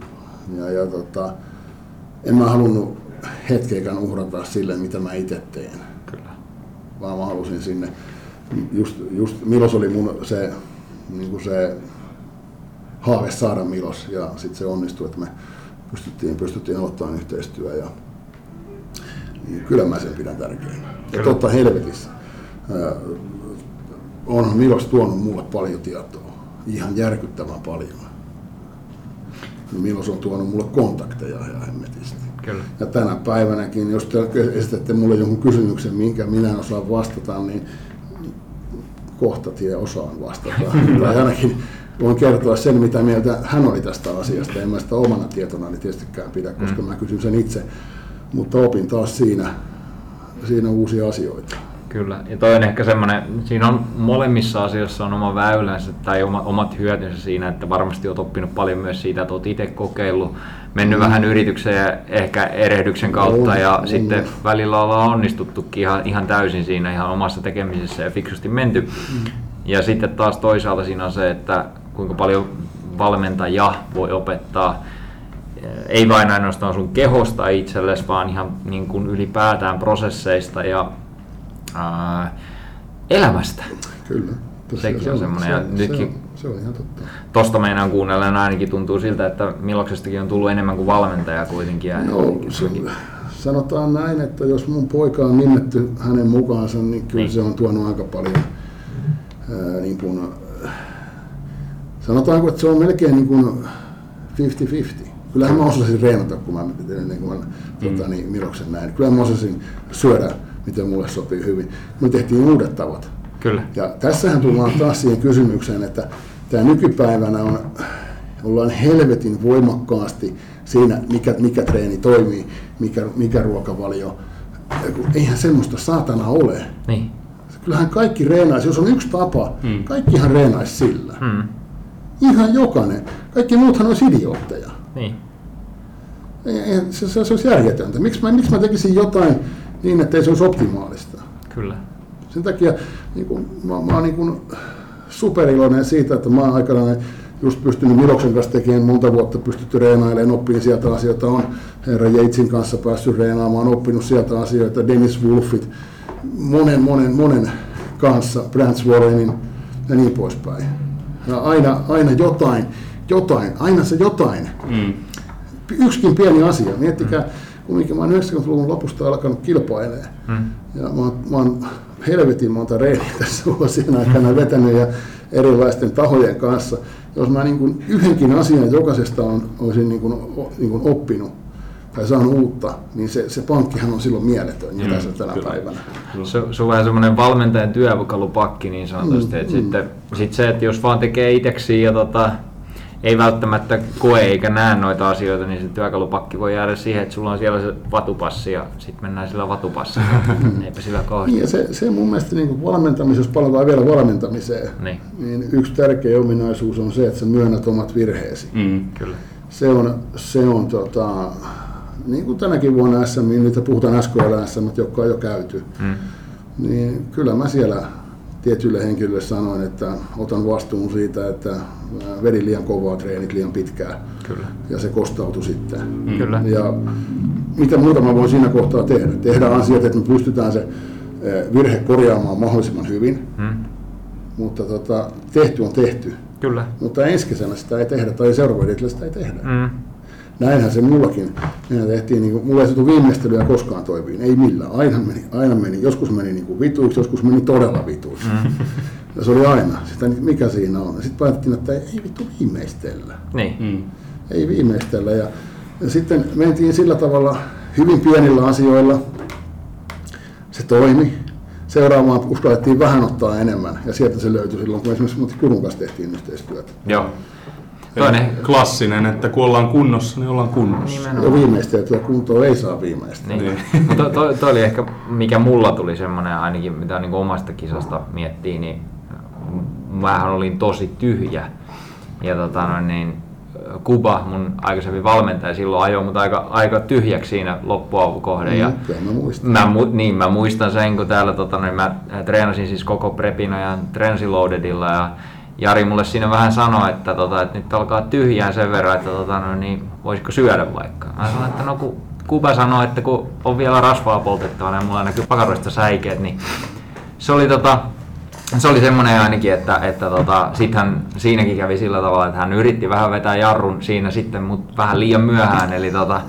Ja, ja tota, en mä halunnut hetkeäkään uhrata sille, mitä mä itse teen. Vaan mä halusin sinne. Just, just Milos oli mun se, niin kuin se haave saada Milos ja sitten se onnistui, että me pystyttiin, pystyttiin aloittamaan yhteistyö ja niin kyllä mä sen pidän tärkeänä. Ja totta helvetissä. Onhan Milos tuonut mulle paljon tietoa, ihan järkyttävän paljon. Milos on tuonut mulle kontakteja ja hemmetisti. Kyllä. Ja tänä päivänäkin, jos te esitätte mulle jonkun kysymyksen, minkä minä en osaa vastata, niin kohta tie osaan vastata. tai ainakin voin kertoa sen, mitä mieltä hän oli tästä asiasta. En mä sitä omana tietona niin tietystikään pidä, koska mä kysyn sen itse. Mutta opin taas siinä, siinä uusia asioita. Kyllä, ja toi on ehkä semmoinen, siinä on molemmissa asioissa on oma väylänsä tai oma, omat hyötynsä siinä, että varmasti olet oppinut paljon myös siitä, että olet itse kokeillut, mennyt mm. vähän yrityksen ja ehkä erehdyksen kautta On, ja on. sitten välillä ollaan onnistuttukin ihan, ihan täysin siinä ihan omassa tekemisessä ja fiksusti menty. Mm. Ja sitten taas toisaalta siinä on se, että kuinka paljon valmentaja voi opettaa ei vain ainoastaan sun kehosta itsellesi, vaan ihan niin kuin ylipäätään prosesseista ja ää, elämästä. Kyllä. Sekin on semmoinen, se, se, nytkin- on, se on ihan totta. Tosta meinaan kuunnellen ainakin tuntuu siltä, että Miloksestakin on tullut enemmän kuin valmentaja kuitenkin. Ja No, sanotaan näin, että jos mun poika on nimetty hänen mukaansa, niin kyllä Niin. se on tuonut aika paljon ää, niin kuin, sanotaanko, että se on melkein niin kuin 50-50. Kyllähän mä osasin reenata, kun mä, ennen kuin mä tota, niin, Miloksen näin. Kyllä mä osasin syödä, miten mulle sopii hyvin. Me tehtiin uudet tavat. Kyllä. Ja tässähän tullaan taas siihen kysymykseen, että tämä nykypäivänä on, ollaan helvetin voimakkaasti siinä, mikä, mikä treeni toimii, mikä, mikä ruokavalio. Kun Eihän semmoista saatana ole. Niin. Kyllähän kaikki reenaisi, jos on yksi tapa, Mm. kaikkihan reenaisi sillä. Hmm. Ihan jokainen. Kaikki muuthan olisi idiootteja. Niin. Ei- Se, se, se olisi järjetöntä. Miksi mä, miksi mä tekisin jotain niin, että ei se olisi optimaalista? Kyllä. Sen takia niin kuin, mä, mä oon niin kuin superiloinen siitä, että mä oon aikanaan just pystynyt Miloksen kanssa tekemään monta vuotta pystytty reenailemaan, oppin sieltä asioita, on herra Jeitsin kanssa päässyt reenaamaan, oppinut sieltä asioita, Dennis Wolfit, monen, monen, monen kanssa, Brant Warrenin ja niin poispäin. Ja aina, aina jotain, jotain, aina se jotain Mm. yksikin pieni asia. Miettikää, kumminkin mä oon 90-luvun lopusta alkanut kilpailemaan. Hmm. Ja mä mä oon helvetin monta reeniä tässä vuosien aikana vetänyt ja erilaisten tahojen kanssa. Jos mä niin kuin yhdenkin asian jokaisesta on, olisin niin kuin, niin kuin oppinut tai saanut uutta, niin se, se pankkihan on silloin mieletön, Mm, se tänä kyllä. päivänä. Se, se on vähän semmoinen valmentajan työkalupakki niin sanotusti. Mm, Mm, mm. sitten, sit se, että jos vaan tekee itseksi ja tota, ei välttämättä koe eikä näe noita asioita, niin se työkalupakki voi jäädä siihen, että sulla on siellä se vatupassi ja sitten mennään sillä vatupassilla. Eipä sillä Niin kauheasti. ja se, se mun mielestä niin kuin valmentamisessa, jos palataan vielä valmentamiseen, Niin, niin yksi tärkeä ominaisuus on se, että sä myönnät omat virheesi. Mm. kyllä. Se on, se on tota, niin kuin tänäkin vuonna SM, niitä puhutaan SKL SM, jotka on jo käyty, Mm. niin kyllä mä siellä tietyille henkilöille sanoin, että otan vastuun siitä, että vedin liian kovaa treenit liian pitkään Kyllä. ja se kostautui sitten. Mm. Kyllä. Ja mitä muuta mä voin siinä kohtaa tehdä? Tehdä asiat, että me pystytään se virhe korjaamaan mahdollisimman hyvin, Mm. mutta tota, tehty on tehty. Kyllä. Mutta ensi kesänä sitä ei tehdä tai seuraavalla sitä ei tehdä. Mm. Näinhän se mullakin. Mehän tehtiin, niin kuin, mulla ei saatu viimeistelyä koskaan toimiin, ei millään. Aina meni, aina meni. Joskus meni niin kuin vituiksi, joskus meni todella vituiksi. Mm. Ja se oli aina. Sitä, mikä siinä on. Sitten päätettiin, että ei vittu viimeistellä. Niin. Mm. Ei viimeistellä. Ja, ja sitten mentiin sillä tavalla hyvin pienillä asioilla. Se toimi. Seuraavaan uskallettiin vähän ottaa enemmän. Ja sieltä se löytyi silloin, kun esimerkiksi Kurun kanssa tehtiin yhteistyötä. Joo. Toinen. Klassinen, että kun ollaan kunnossa, niin ollaan kunnossa. Ja Nimenomaan. viimeisteltyä kuntoa ei saa viimeistä. Niin. Mutta toi, toi, oli ehkä, mikä mulla tuli semmoinen ainakin, mitä niin omasta kisasta miettii, niin mähän olin tosi tyhjä. Ja tota noin, niin, Kuba, mun aikaisemmin valmentaja, silloin ajoi mut aika, aika tyhjäksi siinä loppuavukohden. Ja Mm, kyllä mä muistan. Mä, mu- niin, mä muistan sen, kun täällä tota, niin mä treenasin siis koko prepin ajan Trensiloadedilla ja Jari mulle siinä vähän sanoi, että, tota, että nyt alkaa tyhjää sen verran, että tota, no, niin, voisiko syödä vaikka. Mä sanoin, että no kun Kuba sanoi, että kun on vielä rasvaa poltettavana ja mulla näkyy pakaroista säikeet, niin se oli tota, se oli semmoinen ainakin, että, että tota, sit hän siinäkin kävi sillä tavalla, että hän yritti vähän vetää jarrun siinä sitten, mutta vähän liian myöhään. Eli tota,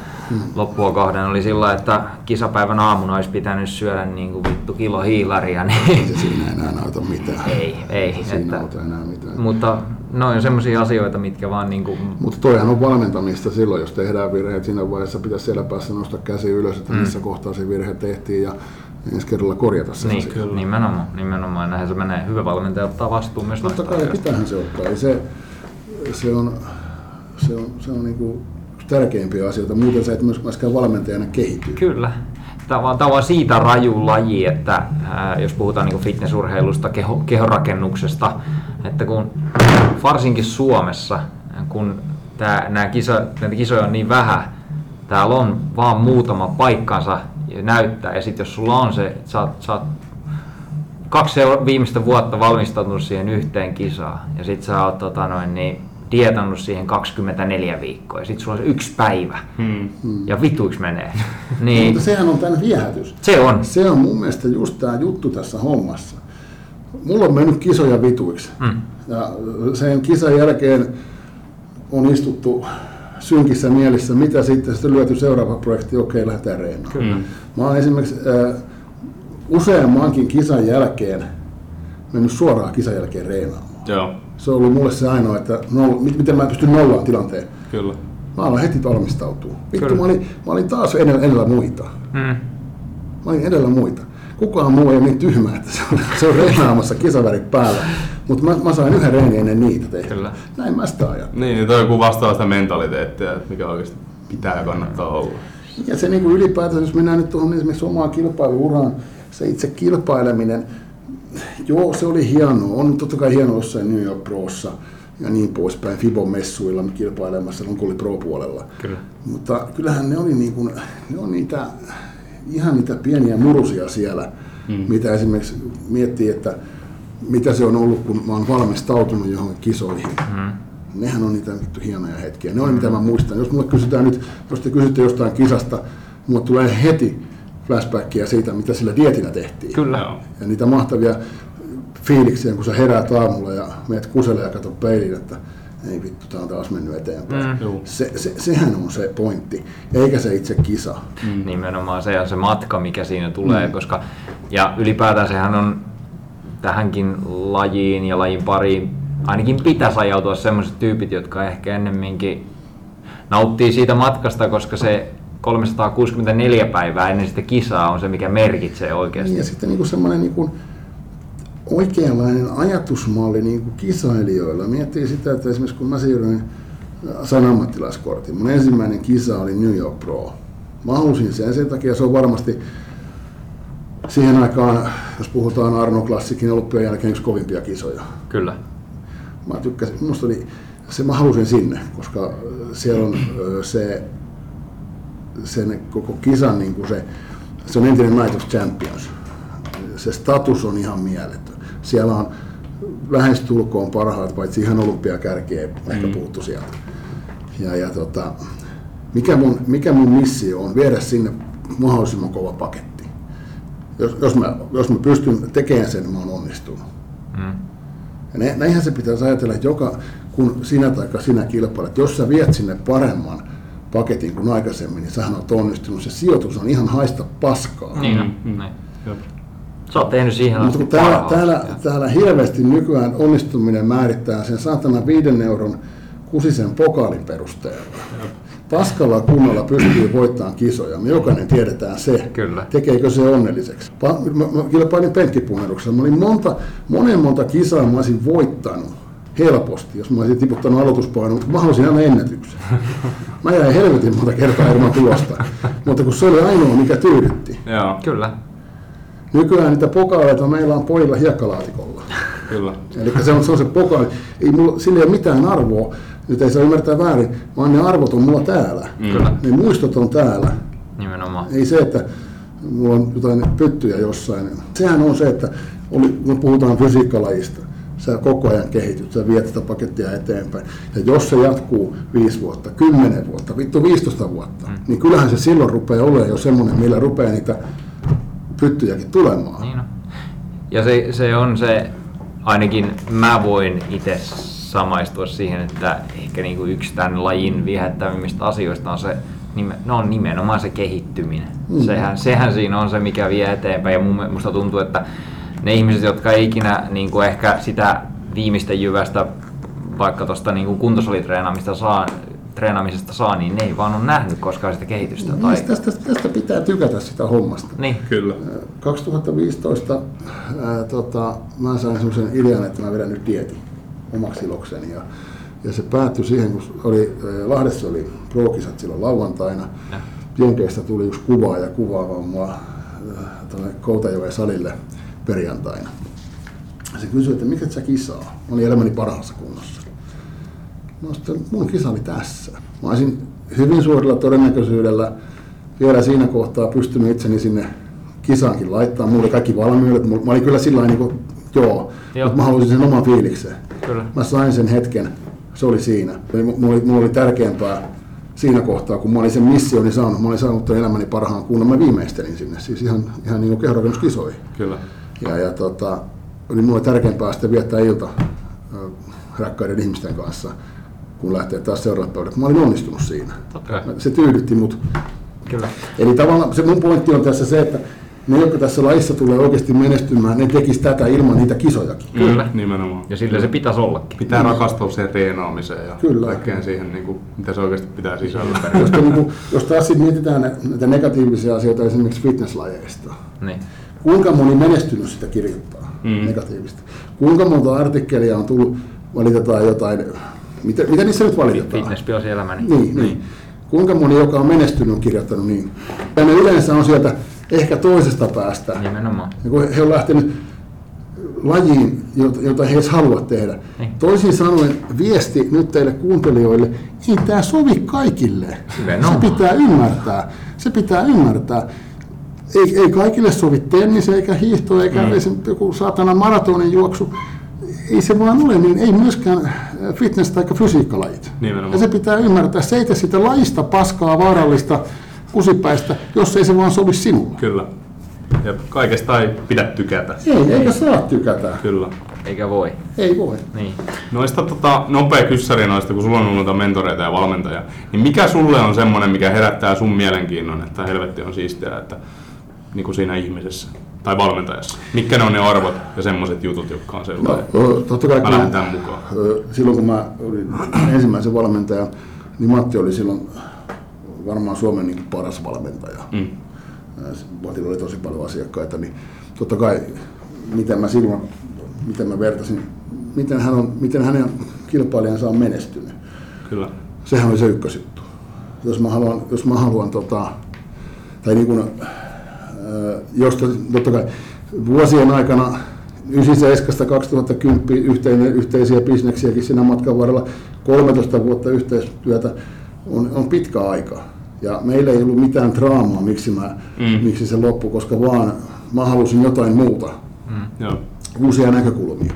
loppua kohden oli sillä, että kisapäivän aamuna olisi pitänyt syödä niin kuin vittu kilo hiilaria. Ei Niin, se siinä enää auta mitään. ei, ei. Ei siinä Että, auta enää mitään. mutta noin on semmoisia asioita, mitkä vaan niin kuin, Mutta toihan on valmentamista silloin, jos tehdään virheet. Siinä vaiheessa pitäisi siellä päässä nostaa käsi ylös, että missä kohtaa se virhe tehtiin ja ensi kerralla korjata se niin. Kyllä. nimenomaan, nimenomaan näinhän se menee. Hyvä valmentaja ottaa vastuun myös Totta kai pitäähän se ottaa. Ei se, se on, se on, se on niinku yksi tärkeimpiä asioita. Muuten sä et myös- myöskään valmentajana kehity. Kyllä. Tämä on, tämä on siitä raju laji, että ää, jos puhutaan niin fitnessurheilusta, keho, kehorakennuksesta, että kun varsinkin Suomessa, kun tää, nämä kisa, näitä kisoja on niin vähän, täällä on vaan muutama paikkansa näyttää, ja sitten jos sulla on se, että sä, sä oot kaksi viimeistä vuotta valmistautunut siihen yhteen kisaan, ja sit sä oot tota noin, niin dietannut siihen 24 viikkoa ja sitten sulla on se yksi päivä Hmm. ja vituiksi menee. niin, Mutta sehän on tämän viehätys. se on. Se on mun mielestä just tämä juttu tässä hommassa. Mulla on mennyt kisoja vituiksi. Mm. Ja sen kisan jälkeen on istuttu synkissä mielissä, mitä sitten, sitten lyöty seuraava projekti, okei, lähdetään reenaamaan. Kyllä. Mä oon esimerkiksi äh, useammankin kisan jälkeen mennyt suoraan kisan jälkeen reenaamaan. Joo, Se on ollut mulle se ainoa, että mit- miten mä pystyn nollaan tilanteen. kyllä. Mä aloin heti valmistautua. Vittu, mä olin, mä olin taas edellä, edellä muita. Mm. Mä olin edellä muita. Kukaan muu ei ole niin tyhmä, että se on, se on reenaamassa kisavärit päällä. Mutta mä, mä sain yhden reenin ennen niitä tehtyä. Kyllä. Näin mä sitä ajan. Niin, niin toi kuvastaa sitä mentaliteettia, että mikä oikeasti pitää ja kannattaa olla. Ja se niin kuin ylipäätään, jos mennään nyt tuohon esimerkiksi omaan kilpailuuraan, se itse kilpaileminen, joo, se oli hienoa. On totta kai hienoa jossain New York Prossa ja niin poispäin, Fibon-messuilla kilpailemassa, kun oli Pro-puolella. Kyllä. Mutta kyllähän ne oli niin kuin, ne on niitä, ihan niitä pieniä murusia siellä, mm. mitä esimerkiksi miettii, että mitä se on ollut, kun mä oon valmistautunut johonkin kisoihin. Mm. Nehän on niitä vittu hienoja hetkiä. Ne on mitä mä muistan. Jos mulle kysytään nyt, jos te kysytte jostain kisasta, mulle tulee heti flashbackia siitä, mitä sillä dietillä tehtiin. Kyllä. Ja niitä mahtavia fiiliksiä, kun sä heräät aamulla ja meet kuselle ja katsot peiliin, että ei vittu, tää on taas mennyt eteenpäin. Mm. Se, se, sehän on se pointti, eikä se itse kisa. Mm. Nimenomaan se on se matka, mikä siinä tulee, mm. koska ja ylipäätään sehän on tähänkin lajiin ja lajin pariin ainakin pitäisi ajautua sellaiset tyypit, jotka ehkä ennemminkin nauttii siitä matkasta, koska se 364 päivää ennen sitä kisaa on se, mikä merkitsee oikeasti. Ja sitten niin semmoinen niin oikeanlainen ajatusmalli niin kuin kisailijoilla. Miettii sitä, että esimerkiksi kun mä siirryin sain ammattilaiskortin, mun ensimmäinen kisa oli New York Pro. Mä halusin sen sen takia, se on varmasti siihen aikaan, jos puhutaan Arno Klassikin olympian jälkeen yksi kovimpia kisoja. Kyllä. Mä tykkäsin, musta oli, se mä halusin sinne, koska siellä on ö, se, sen koko kisan niin kuin se, se on entinen Night of Champions. Se status on ihan mieletön. Siellä on lähestulkoon parhaat, paitsi ihan olympiakärkiä ehkä puuttu sieltä. Ja, ja tota, mikä, mun, mikä mun missio on viedä sinne mahdollisimman kova paketti. Jos, jos, mä, jos mä pystyn tekemään sen, niin mä oon onnistunut. Mm. Ja ne, näinhän se pitäisi ajatella, että joka, kun sinä tai sinä kilpailet, jos sä viet sinne paremman paketin kuin aikaisemmin, niin sähän oot onnistunut. Se sijoitus on ihan haista paskaa. Niin on. Mm. Niin. Jop. Sä oot tehnyt siihen Mutta asti kun täällä, täällä, täällä hirveästi nykyään onnistuminen määrittää sen saatana viiden euron kusisen pokaalin perusteella. Paskalla kunnolla pystyy voittamaan kisoja. Me jokainen tiedetään se. Kyllä. Tekeekö se onnelliseksi? Pa- mä, mä kilpailin penkkipunneruksessa. Mä olin monta, monen monta kisaa mä olisin voittanut helposti, jos mä olisin tiputtanut aloituspainon, mutta mä halusin aina ennätyksen. Mä jäin helvetin monta kertaa ilman tulosta, mutta kun se oli ainoa, mikä tyydytti. Joo, Kyllä. Nykyään niitä pokaaleita meillä on pojilla hiekkalaatikolla. kyllä. Eli se on, se on se pokaali. Ei mulla, sillä ei ole mitään arvoa. Nyt ei saa ymmärtää väärin, vaan ne arvot on mulla täällä. Kyllä. Ne muistot on täällä. Nimenomaan. Ei se, että mulla on jotain pyttyjä jossain. Sehän on se, että oli, kun puhutaan fysiikkalajista, sä koko ajan kehityt, sä viet sitä pakettia eteenpäin. Ja jos se jatkuu 5 vuotta, 10 vuotta, vittu 15 vuotta, mm. niin kyllähän se silloin rupeaa olemaan jo semmoinen, millä rupeaa niitä pyttyjäkin tulemaan. Niin on. Ja se, se on se, ainakin mä voin itse samaistua siihen, että ehkä niinku yksi tämän lajin viehättävimmistä asioista on se, no on nimenomaan se kehittyminen. Mm. Sehän, sehän siinä on se, mikä vie eteenpäin. Ja mun, musta tuntuu, että ne ihmiset, jotka ei ikinä niin kuin ehkä sitä viimeistä jyvästä vaikka tuosta niin kuntosalitreenaamista saa, treenaamisesta saa, niin ne ei vaan ole nähnyt koskaan sitä kehitystä. Tai... Niin, tästä, tästä pitää tykätä sitä hommasta. Niin, Kyllä. 2015 ää, tota, mä sain semmoisen idean, että mä vedän nyt dietin omaksi ilokseni. Ja, ja se päättyi siihen, kun oli, ää, Lahdessa oli pro-kisat silloin lauantaina. Ja. Jenkeistä tuli yksi kuva ja kuvaava mua tuonne Koutajoen salille perjantaina. Se kysyi, että mikä sä kisaa? Mä olin elämäni parhaassa kunnossa. No sitten mun kisa oli tässä. Mä olisin hyvin suurella todennäköisyydellä vielä siinä kohtaa pystynyt itseni sinne kisaankin laittaa. Mulla oli kaikki valmiudet. Mä olin kyllä sillä niin kuin, joo, Joo. mutta mä halusin sen oman fiiliksen. kyllä. Mä sain sen hetken Se oli siinä. Mulla oli, mulla oli tärkeämpää siinä kohtaa, kun mä olin sen missioni saanut. Mä olin saanut tämän elämäni parhaan kunnon. Mä viimeistelin sinne, siis ihan, ihan niin kuin kehorakennuskisoihin. Kyllä. Ja, ja tota, oli mulle tärkeämpää sitten viettää ilta äh, rakkaiden ihmisten kanssa, kun lähtee taas seuraavalle päivälle. Mä olin onnistunut siinä. Kai. Se tyydytti mut. Kyllä. Eli tavallaan se mun pointti on tässä se, että ne, jotka tässä laissa tulee oikeasti menestymään, ne tekis tätä ilman niitä kisojakin. Kyllä. Nimenomaan. Ja sillä se pitäisi ollakin. Pitää rakastua siihen treenaamiseen ja Kyllä. kaikkeen siihen, niin kuin, mitä se oikeasti pitää sisällä. Jos, niin kuin, jos taas mietitään nä- näitä negatiivisia asioita esimerkiksi fitnesslajeista, Niin. Kuinka moni menestynyt sitä kirjoittaa Mm. negatiivista? Kuinka monta artikkelia on tullut, valitetaan jotain, mitä, mitä niissä nyt valitetaan? Fitnesspiosi elämäni. Niin, niin. Kuinka moni, joka on menestynyt, on kirjoittanut niin? Ja ne yleensä on sieltä ehkä toisesta päästä. Nimenomaan. Ja kun he on lähtenyt lajiin, jota, jota he edes halua tehdä. Niin. Toisin sanoen viesti nyt teille kuuntelijoille, ei tämä sovi kaikille. Nimenomaan. Se pitää ymmärtää. Se pitää ymmärtää. Ei, ei kaikille sovi tennis eikä hiihto eikä mm. joku saatana maratonin juoksu. Ei se vaan ole niin, ei myöskään fitness- tai fysiikkalajit. Nimenomaan. Ja se pitää ymmärtää. Se ei tee sitä lajista paskaa, vaarallista, kusipäistä, jos ei se vaan sovi sinulle. Kyllä. Ja kaikesta ei pidä tykätä. Ei, eikä saa tykätä. Kyllä. Eikä voi. Ei voi. Niin. Noista tota, nopea kyssäri noista, kun sulla on ollut noita mentoreita ja valmentajia, niin mikä sulle on semmoinen, mikä herättää sun mielenkiinnon, että helvetti on siistiä, että niin kuin siinä ihmisessä tai valmentajassa? Mitkä ne on ne arvot ja semmoiset jutut, jotka on sellainen? No, totta kai, Mä lähden tämän mukaan. Silloin kun mä olin ensimmäisen valmentajan, niin Matti oli silloin varmaan Suomen niin paras valmentaja. Mm. Matilla oli tosi paljon asiakkaita, niin totta kai miten mä silloin, miten mä vertasin, miten, hän on, miten hänen kilpailijansa on menestynyt. Kyllä. Sehän oli se ykkösjuttu. Jos mä haluan, jos mä haluan tota, tai niin kuin, josta totta kai vuosien aikana 97-2010 yhteinen, yhteisiä bisneksiäkin siinä matkan varrella, 13 vuotta yhteistyötä on, on pitkä aika. Ja meillä ei ollut mitään draamaa, miksi, mä, Mm. mm. miksi se loppui, koska vaan mä halusin jotain muuta, Joo. uusia näkökulmia.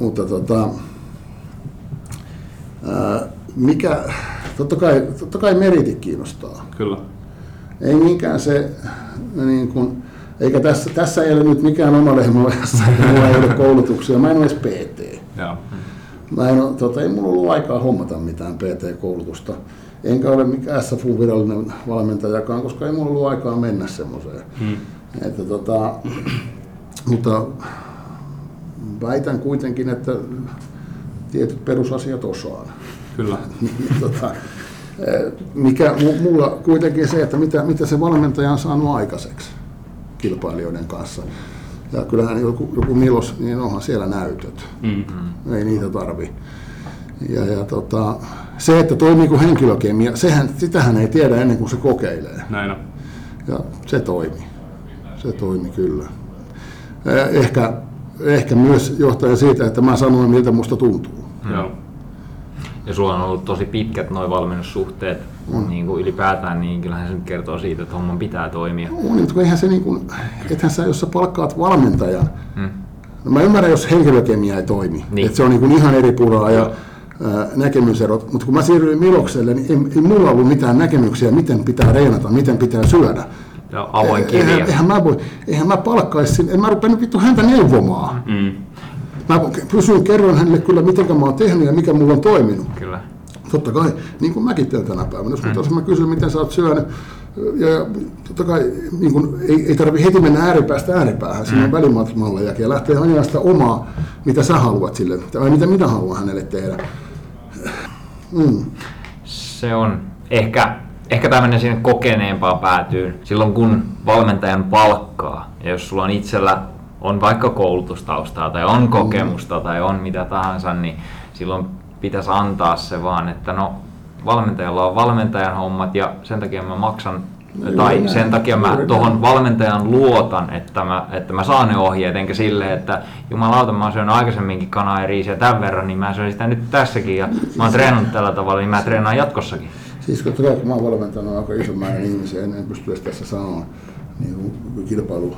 Mutta tota, ää, mikä, totta kai, totta kai meritit kiinnostaa. Kyllä. Ei niinkään se, niin kuin, eikä tässä, tässä ei ole nyt mikään oma lehmä että mulla ei ole koulutuksia, mä en ole edes PT. Mä en tota, ei mulla ollut aikaa hommata mitään PT-koulutusta, enkä ole mikään SFU virallinen valmentajakaan, koska ei mulla ollut aikaa mennä semmoiseen. Mm. Että, tota, mutta väitän kuitenkin, että tietyt perusasiat osaan. Kyllä. tota, eh, mikä mu- mulla kuitenkin se, että mitä, mitä se valmentaja on saanut aikaiseksi kilpailijoiden kanssa. Ja kyllähän joku, joku Milos, niin onhan siellä näytöt. Mm. Ei niitä tarvi. Ja, ja tota, se, että toimiiko henkilökemia, sehän, sitähän ei tiedä ennen kuin se kokeilee. Näin on. Ja se toimi. Se toimi kyllä. Eh, Ehkä, ehkä myös johtaja siitä, että mä sanoin, miltä musta tuntuu. Joo. Ja sulla on ollut tosi pitkät noin valmennussuhteet niin kuin ylipäätään, niin kyllähän se nyt kertoo siitä, että homman pitää toimia. On, mutta eihän se niin kuin, ethän sä, jos sä palkkaat valmentajan, Mm. no mä ymmärrän, jos henkilökemia ei toimi, Niin. niin. että se on niin kuin ihan eri puraa ja ää, näkemyserot, mutta kun mä siirryin Milokselle, niin ei, ei mulla ollut mitään näkemyksiä, miten pitää reenata, miten pitää syödä. Ja avoin eihän, kirja. eihän, mä voi, eihän mä palkkaisi en mä rupeannut vittu häntä neuvomaan. Mm. Mä pysyin, kerroin hänelle kyllä, miten mä oon tehnyt ja mikä mulla on toiminut. Kyllä. Totta kai, niin kuin mäkin teen tänä päivänä. Jos mm. mä kysyn, miten sä oot syönyt, ja totta kai niin kuin, ei, ei tarvi heti mennä ääripäästä ääripäähän, siinä on välimallejakin, ja lähtee ajaa sitä omaa, mitä sä haluat sille, tai mitä minä haluan hänelle tehdä. Mm. Se on ehkä, ehkä tämä menee sinne kokeneempaan päätyyn. Silloin kun valmentajan palkkaa, ja jos sulla on itsellä on vaikka koulutustaustaa tai on kokemusta tai on mitä tahansa, niin silloin pitäisi antaa se vaan, että no valmentajalla on valmentajan hommat ja sen takia mä maksan Juuri tai näin, sen takia mä tuohon valmentajan luotan, että mä, että mä saan ne ohjeet, enkä silleen, että jumalauta, mä oon syönyt aikaisemminkin kanaa ja riisiä tämän verran, niin mä syön sitä nyt tässäkin ja mä oon treenannut tällä tavalla, niin mä treenaan jatkossakin. Siis kun, kun mä oon valmentanut aika ison määrän ihmisiä, en, en pysty edes tässä sanomaan niin kilpailu,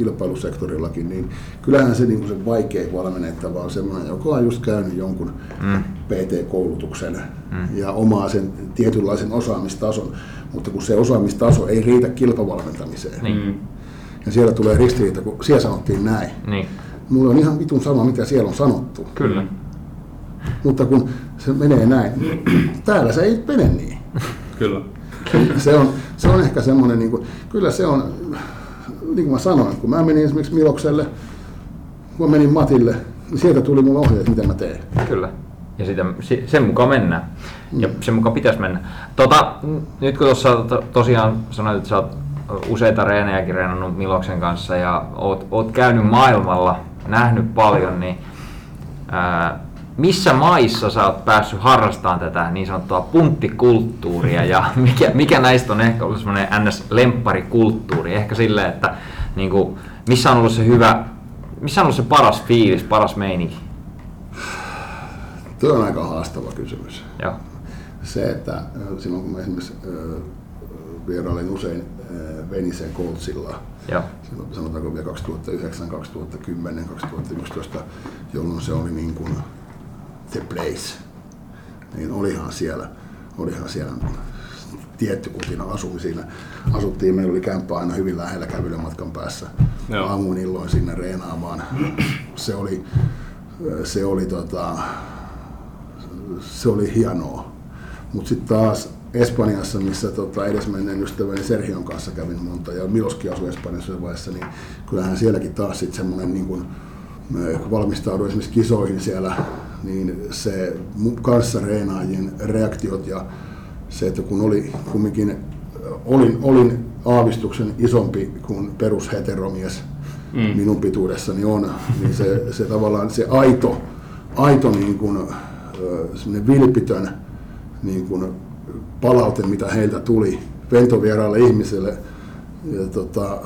kilpailusektorillakin, niin kyllähän se, niin kuin se vaikea valmennettava on semmoinen, joka on just käynyt jonkun Mm. PT-koulutuksen mm. ja omaa sen tietynlaisen osaamistason, mutta kun se osaamistaso ei riitä kilpavalmentamiseen. Niin. Ja siellä tulee ristiriita, kun siellä sanottiin näin. Niin. Mulla on ihan vitun sama, mitä siellä on sanottu. Kyllä. Mutta kun se menee näin, täällä se ei mene niin. Kyllä. Se on, se on ehkä semmoinen, niin kuin, kyllä se on, niin kuin mä sanoin, kun mä menin esimerkiksi Milokselle, kun mä menin Matille, niin sieltä tuli mulle ohjeet, mitä mä teen. Kyllä. Ja sitä, si- sen mukaan mennään. Ja sen mukaan pitäisi mennä. Tota, nyt kun tuossa to, tosiaan sanoit, että sä oot useita reenejäkin reenannut Miloksen kanssa ja oot, oot käynyt maailmalla, nähnyt paljon, niin ää, missä maissa sä oot päässyt harrastamaan tätä niin sanottua punttikulttuuria ja mikä, mikä näistä on ehkä ollut semmoinen ns-lempparikulttuuri? Ehkä silleen, että niin kuin, missä on ollut se hyvä, missä on ollut se paras fiilis, paras meininki? Tuo on aika haastava kysymys. Joo. Se, että silloin kun mä esimerkiksi vierailin usein Venisen Coltsilla, Joo. sanotaanko vielä 2009, 2010, 2011, jolloin se oli niin kuin the place, niin olihan siellä, olihan siellä tietty, kun siinä asui siinä, asuttiin, meillä oli kämppä aina hyvin lähellä kävelymatkan päässä, Joo. aamuin illoin sinne reenaamaan. Se oli, se oli, tota, se oli hienoa. Mutta sitten taas Espanjassa, missä tota, edesmenneen ystäväni Sergion kanssa kävin monta, ja Miloski asui Espanjassa vaiheessa, niin kyllähän sielläkin taas sitten semmoinen, niin kun, kun valmistauduin esimerkiksi kisoihin siellä, niin se kanssa reenaajien reaktiot ja se, että kun oli kumminkin, olin, olin aavistuksen isompi kuin perusheteromies mm. minun pituudessani on, niin se, se tavallaan se aito, aito niin kuin, vilpitön niin kuin palaute, mitä heiltä tuli ventovieraille ihmiselle ja tota,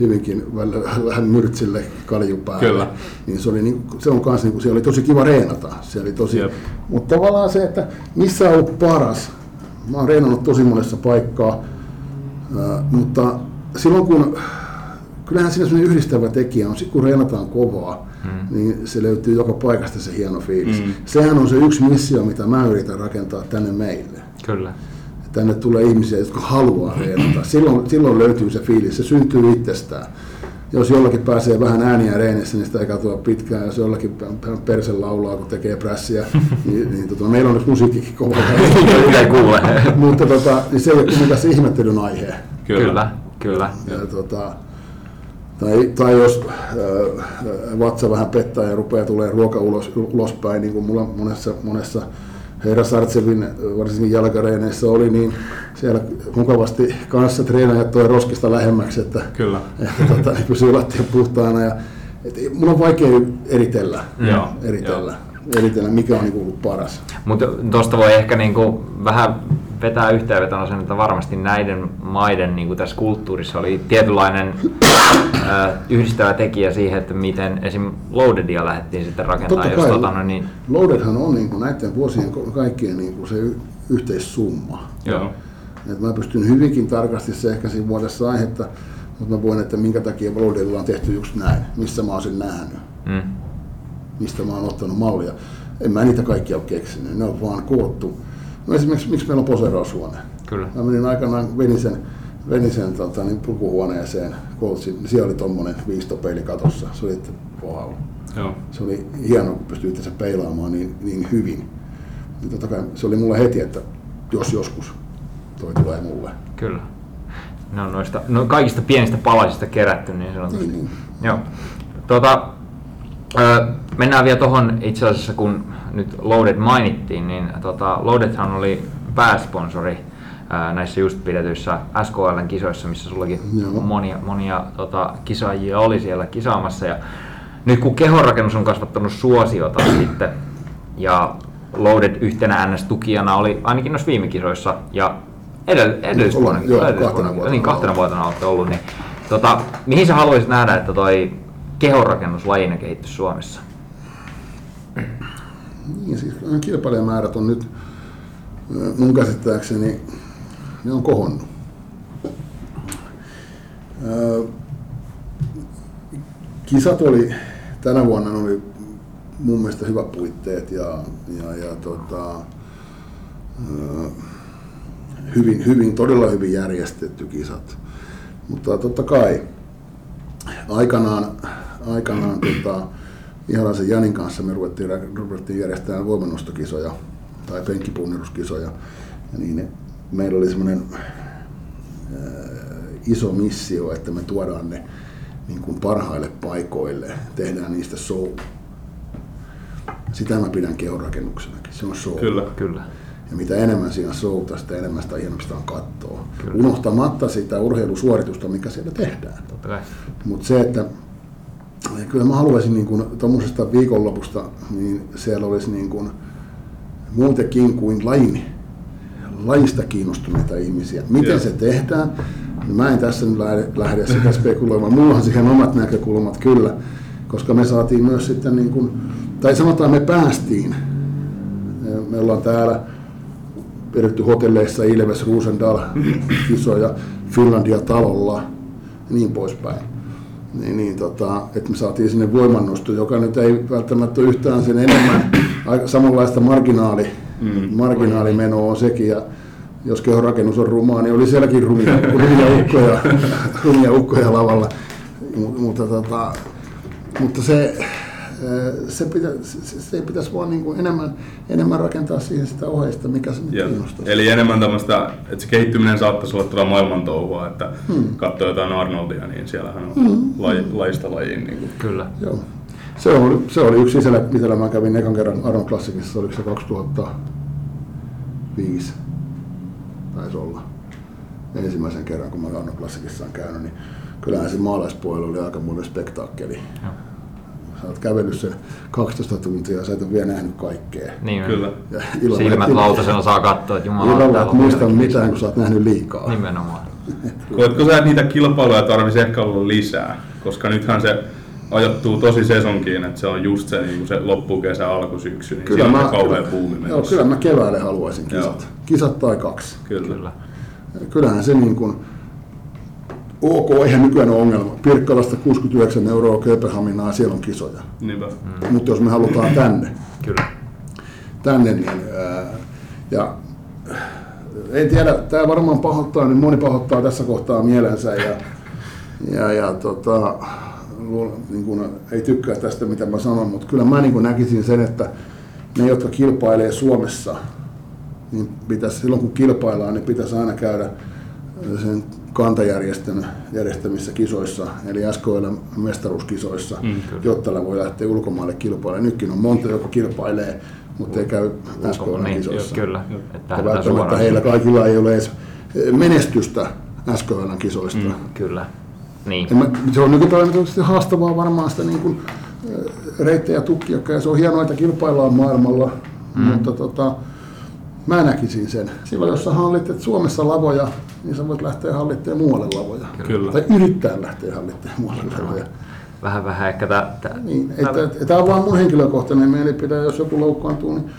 hyvinkin välillä vähän myrtsille kaljupäälle. Kyllä. Niin se, oli niin, se on kans, niin se oli tosi kiva reenata. Se oli tosi, Jep. mutta tavallaan se, että missä on ollut paras. Mä oon reenannut tosi monessa paikkaa, mutta silloin kun, kyllähän siinä semmoinen yhdistävä tekijä on, kun reenataan kovaa, mm. niin se löytyy joka paikasta se hieno fiilis. Mm. Sehän on se yksi missio, mitä mä yritän rakentaa tänne meille Kyllä. Tänne tulee ihmisiä, jotka haluaa reenata. Silloin, silloin löytyy se fiilis, se syntyy itsestään. Jos jollakin pääsee vähän ääniä reenissä, niin sitä ei katsoa pitkään. Jos jollakin vähän perse laulaa, kun tekee prässiä, niin, niin tota, meillä on nyt musiikkikin kova. Ei kuule. Mutta tota, niin se ei ole kuitenkaan se ihmettelyn aihe. Kyllä. Kyllä. Kyllä. Ja, tota, tai, tai jos äh, vatsa vähän pettää ja rupeaa tulee ruoka ulos, ulospäin, niin kuin mulla monessa, monessa Herra Sartsevin varsinkin jalkareeneissä oli, niin siellä mukavasti kanssa treenaajat toi roskista lähemmäksi, että, Kyllä. että tota, ne pysyy lattian puhtaana. Ja, et, mun on vaikea eritellä, Joo, eritellä, eritellä mikä on niin ollut paras. Mutta tuosta voi ehkä niinku vähän vetää yhteenvetona sen, että varmasti näiden maiden niinku tässä kulttuurissa oli tietynlainen yhdistävä tekijä siihen, että miten esim. Loadedia lähdettiin sitten rakentamaan. Totta Jos, kai, tota, no, niin, Loadedhan on niin kuin näiden vuosien kaikkien niin kuin se y- yhteissumma. Joo. Et mä pystyn hyvinkin tarkasti se ehkä siinä vuodessa aihetta, mutta mä voin, että minkä takia Loadedilla on tehty just näin, missä mä oon sen nähnyt, mm, mistä mä oon ottanut mallia. En mä niitä kaikkia ole keksinyt, ne on vaan koottu. No esimerkiksi, miksi meillä on poseeraushuone? kyllä. Mä menin aikanaan Venisen, Venisen tota, niin pukuhuoneeseen, niin siellä oli tommonen viistopeili katossa. Se oli, että wow. Joo. Se oli hienoa, kun pystyi itse peilaamaan niin, niin hyvin. Ja totta kai se oli mulle heti, että jos joskus toi tulee mulle. Kyllä. Ne on noista, no kaikista pienistä palasista kerätty niin sanotusti. Niin, niin. Joo. Tota, ö, mennään vielä tuohon itse asiassa, kun nyt Loaded mainittiin, niin tota, Loadedhan oli pääsponsori ää, näissä just pidetyissä SKLn kisoissa, missä sullakin Joo. monia, monia tota, kisaajia oli siellä kisaamassa. Ja nyt kun kehonrakennus on kasvattanut suosiota sitten, ja Loaded yhtenä NS-tukijana oli ainakin noissa viime kisoissa, ja edell- edellisvuonna, joo, edellisvuonna, kahtena vuotena niin kahtena vuotena olette ollut, niin tota, mihin sä haluaisit nähdä, että toi kehonrakennus lajina kehittyisi Suomessa? Niin, siis kilpailijamäärät on nyt mun käsittääkseni, ne on kohonnut. Kisat oli, tänä vuonna oli mun mielestä hyvät puitteet ja, ja, ja tota, hyvin, hyvin, todella hyvin järjestetty kisat. Mutta totta kai aikanaan, aikanaan tota, Ihalaisen Janin kanssa me ruvettiin, ruvettiin järjestämään voimannostokisoja tai penkkipunneruskisoja. Ja niin meillä oli semmoinen iso missio, että me tuodaan ne niin kuin parhaille paikoille, tehdään niistä show. Sitä mä pidän kehonrakennuksenakin, se on show. Kyllä. Kyllä. Ja mitä enemmän siinä showta, sitä enemmän sitä hienompista on kattoa. Unohtamatta sitä urheilusuoritusta, mikä siellä tehdään. Mutta se, että kyllä mä haluaisin niin tuommoisesta viikonlopusta, niin siellä olisi niin kuin muutenkin kuin lajin, lajista kiinnostuneita ihmisiä. Miten Joo. se tehdään? Mä en tässä nyt lähde, lähde sitä spekuloimaan. Mulla on siihen omat näkökulmat kyllä, koska me saatiin myös sitten, niin kuin, tai sanotaan me päästiin. Me ollaan täällä pidetty hotelleissa Ilves, Rosendal, kisoja, Finlandia talolla ja niin poispäin. Niin, niin tota, että me saatiin sinne voimannosto, joka nyt ei välttämättä yhtään sen enemmän samanlaista marginaali, mm. marginaalimenoa on sekin. Ja jos kehorakennus on rumaa, niin oli sielläkin rumia, rumia, ukkoja, rumia ukkoja lavalla. Mut, mutta, tota, mutta se, se, pitä, se, se pitäisi vaan niin kuin enemmän, enemmän rakentaa siihen sitä ohjeista, mikä se nyt kiinnostaa. Eli enemmän tämmöistä, että se kehittyminen saattaisi olla tuolla maailman touhua, että Hmm. katsoo jotain Arnoldia, niin siellähän on laji, lajista lajiin. Niin kuin. Kyllä. Joo. Se oli, se oli yksi sisällä, mitä mä kävin ekan kerran Arnold Classicissa, oliko se 2005, taisi olla ensimmäisen kerran, kun mä Arnold Classicissa on käynyt, niin kyllähän se maalaispuolella oli aika monen spektaakkeli. Joo. Sä oot kävellyt sen 12 tuntia ja sä et ole vielä nähnyt kaikkea. Niin, Kyllä. Ja illalla- Silmät lautasena saa katsoa, että jumala Illalla et on muista mitään, kun sä oot nähnyt liikaa. Nimenomaan. Koetko sä, että niitä kilpailuja tarvitsisi ehkä olla lisää? Koska nythän se ajoittuu tosi sesonkiin, että se on just se, niin se loppukesä, alkusyksy, niin kyllä on se kauhean buumi joo, menossa. kyllä mä keväälle haluaisin kisat. Joo. Kisat tai kaksi. Kyllä. Kyllä. Kyllähän se niin kuin, ok, eihän nykyään ole ongelma. Pirkkalasta 69 euroa Kööpenhaminaa, siellä on kisoja. Niinpä. Mm. Mutta jos me halutaan tänne, Kyllä. tänne niin, ää, ja en tiedä, tämä varmaan pahoittaa, niin moni pahoittaa tässä kohtaa mielensä ja, ja, ja tota, luulen, niin kuin, ei tykkää tästä, mitä mä sanon, mutta kyllä mä niin näkisin sen, että ne, jotka kilpailee Suomessa, niin pitäisi, silloin kun kilpaillaan, niin pitäisi aina käydä sen kantajärjestön järjestämissä kisoissa, eli SKL mestaruuskisoissa, mm, jotta voi lähteä ulkomaille kilpailemaan. Nytkin on monta, joka kilpailee, mutta ei käy SKL Niin, kisoissa. kyllä. Että välttämättä suoraan. heillä kaikilla ei ole edes menestystä SKL kisoista. Mm. Kyllä. Niin. En mä, se on nykypäivänä haastavaa varmaan sitä niin kuin, reittejä tukkia, ja se on hienoa, että kilpaillaan maailmalla, mm. mutta tota, mä näkisin sen. Silloin jos sä hallitset Suomessa lavoja, niin sä voit lähteä hallittamaan muualle lavoja. Kyllä. Tai yrittää lähteä hallittamaan muualle lavoja. Vähän vähän ehkä tää, tää, Niin, että, tämä on vaan mun henkilökohtainen mielipide, jos joku loukkaantuu, niin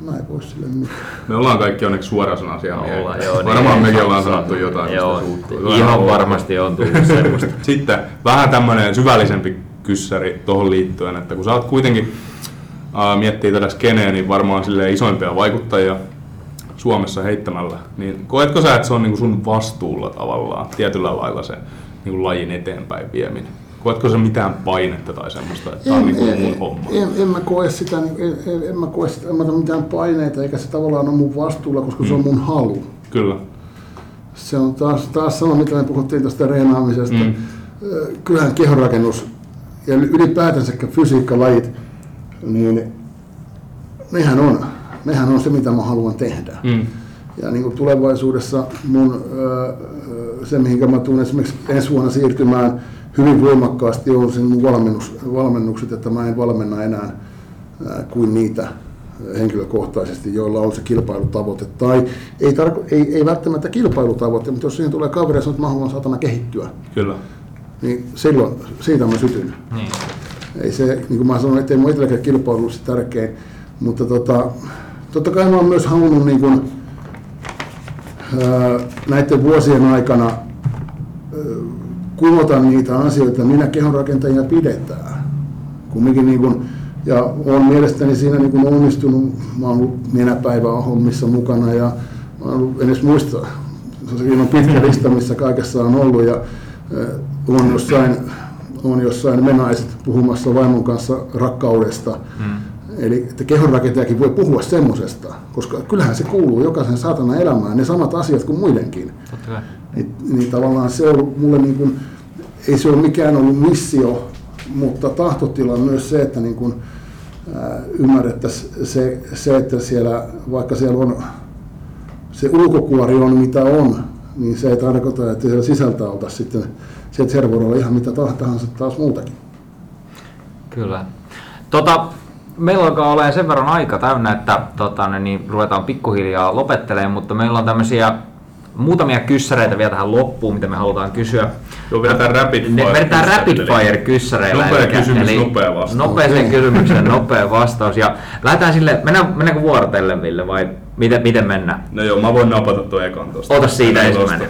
mä en voi sille mitään. Me ollaan kaikki onneksi suorasanaisia miehiä. ollaan, joo, niin, Varmaan ei mekin ollaan sanottu jotain, Joo, mistä suuttuu. ihan varmasti on tullut semmoista. Sitten vähän tämmöinen syvällisempi kyssäri tuohon liittyen, että kun sä oot kuitenkin ää, miettii tätä skeneä, niin varmaan sille isoimpia vaikuttajia Suomessa heittämällä, niin koetko sä, että se on niinku sun vastuulla tavallaan tietyllä lailla se niinku lajin eteenpäin vieminen? Koetko sä mitään painetta tai semmoista, että tämä on niinku mun homma? En, en, mä koe sitä, niin- en, en, en mä koe sitä, en mä mitään paineita, eikä se tavallaan ole mun vastuulla, koska mm. se on mun halu. Kyllä. Se on taas, taas sama, mitä me puhuttiin tästä reenaamisesta. Mm. Kyllähän kehonrakennus ja ylipäätänsä fysiikkalajit, niin nehän on, nehän on se, mitä mä haluan tehdä. Mm. Ja niin kuin tulevaisuudessa mun, se, mihin mä tulen esimerkiksi ensi vuonna siirtymään hyvin voimakkaasti, on sen mun valmennus, valmennukset, että mä en valmenna enää ää, kuin niitä henkilökohtaisesti, joilla on se kilpailutavoite. Tai ei, tarko, ei, ei välttämättä kilpailutavoite, mutta jos siihen tulee kaveri ja sanoo, että mä haluan saatana kehittyä, Kyllä. niin silloin siitä mä sytyn. Niin. Ei se, niin kuin mä sanoin, että ei mun itselläkään kilpailu se tärkein, mutta tota, totta kai mä oon myös halunnut niin kuin, ää, näiden vuosien aikana ää, niitä asioita, minä kehonrakentajia pidetään. Kumminkin niin kuin, ja olen mielestäni siinä niin kuin onnistunut. Mä oon ollut nenäpäivän hommissa mukana ja mä ollut, en edes muista, siinä on pitkä lista, missä kaikessa on ollut ja on jossain, on jossain menaiset puhumassa vaimon kanssa rakkaudesta. Mm. Eli että kehonrakentajakin voi puhua semmosesta, koska kyllähän se kuuluu jokaisen saatana elämään, ne samat asiat kuin muidenkin. Totta. Niin, niin tavallaan se on mulle niin kuin, ei se ole mikään ollut missio, mutta tahtotila on myös se, että niin kuin, ää, ymmärrettäisiin se, se, että siellä, vaikka siellä on se ulkokuori on mitä on, niin se ei tarkoita, että siellä sisältä oltaisiin sitten, sieltä siellä voi olla ihan mitä tahansa taas muutakin. Kyllä. Tota, meillä alkaa olemaan sen verran aika täynnä, että tota, niin ruvetaan pikkuhiljaa lopettelemaan, mutta meillä on tämmöisiä muutamia kyssäreitä vielä tähän loppuun, mitä me halutaan kysyä. Joo, vedetään rapid Ne fire. vedetään rapid fire kyssäreillä. Nopea eli- kysymys, eli nopea vastaus. Nopeeseen Okei. kysymykseen nopea vastaus. Ja lähdetään sille, mennään, mennäänkö vuorotellen Ville vai miten, miten mennään? No joo, mä voin napata tuon ekan tosta. Ota siitä ensimmäinen.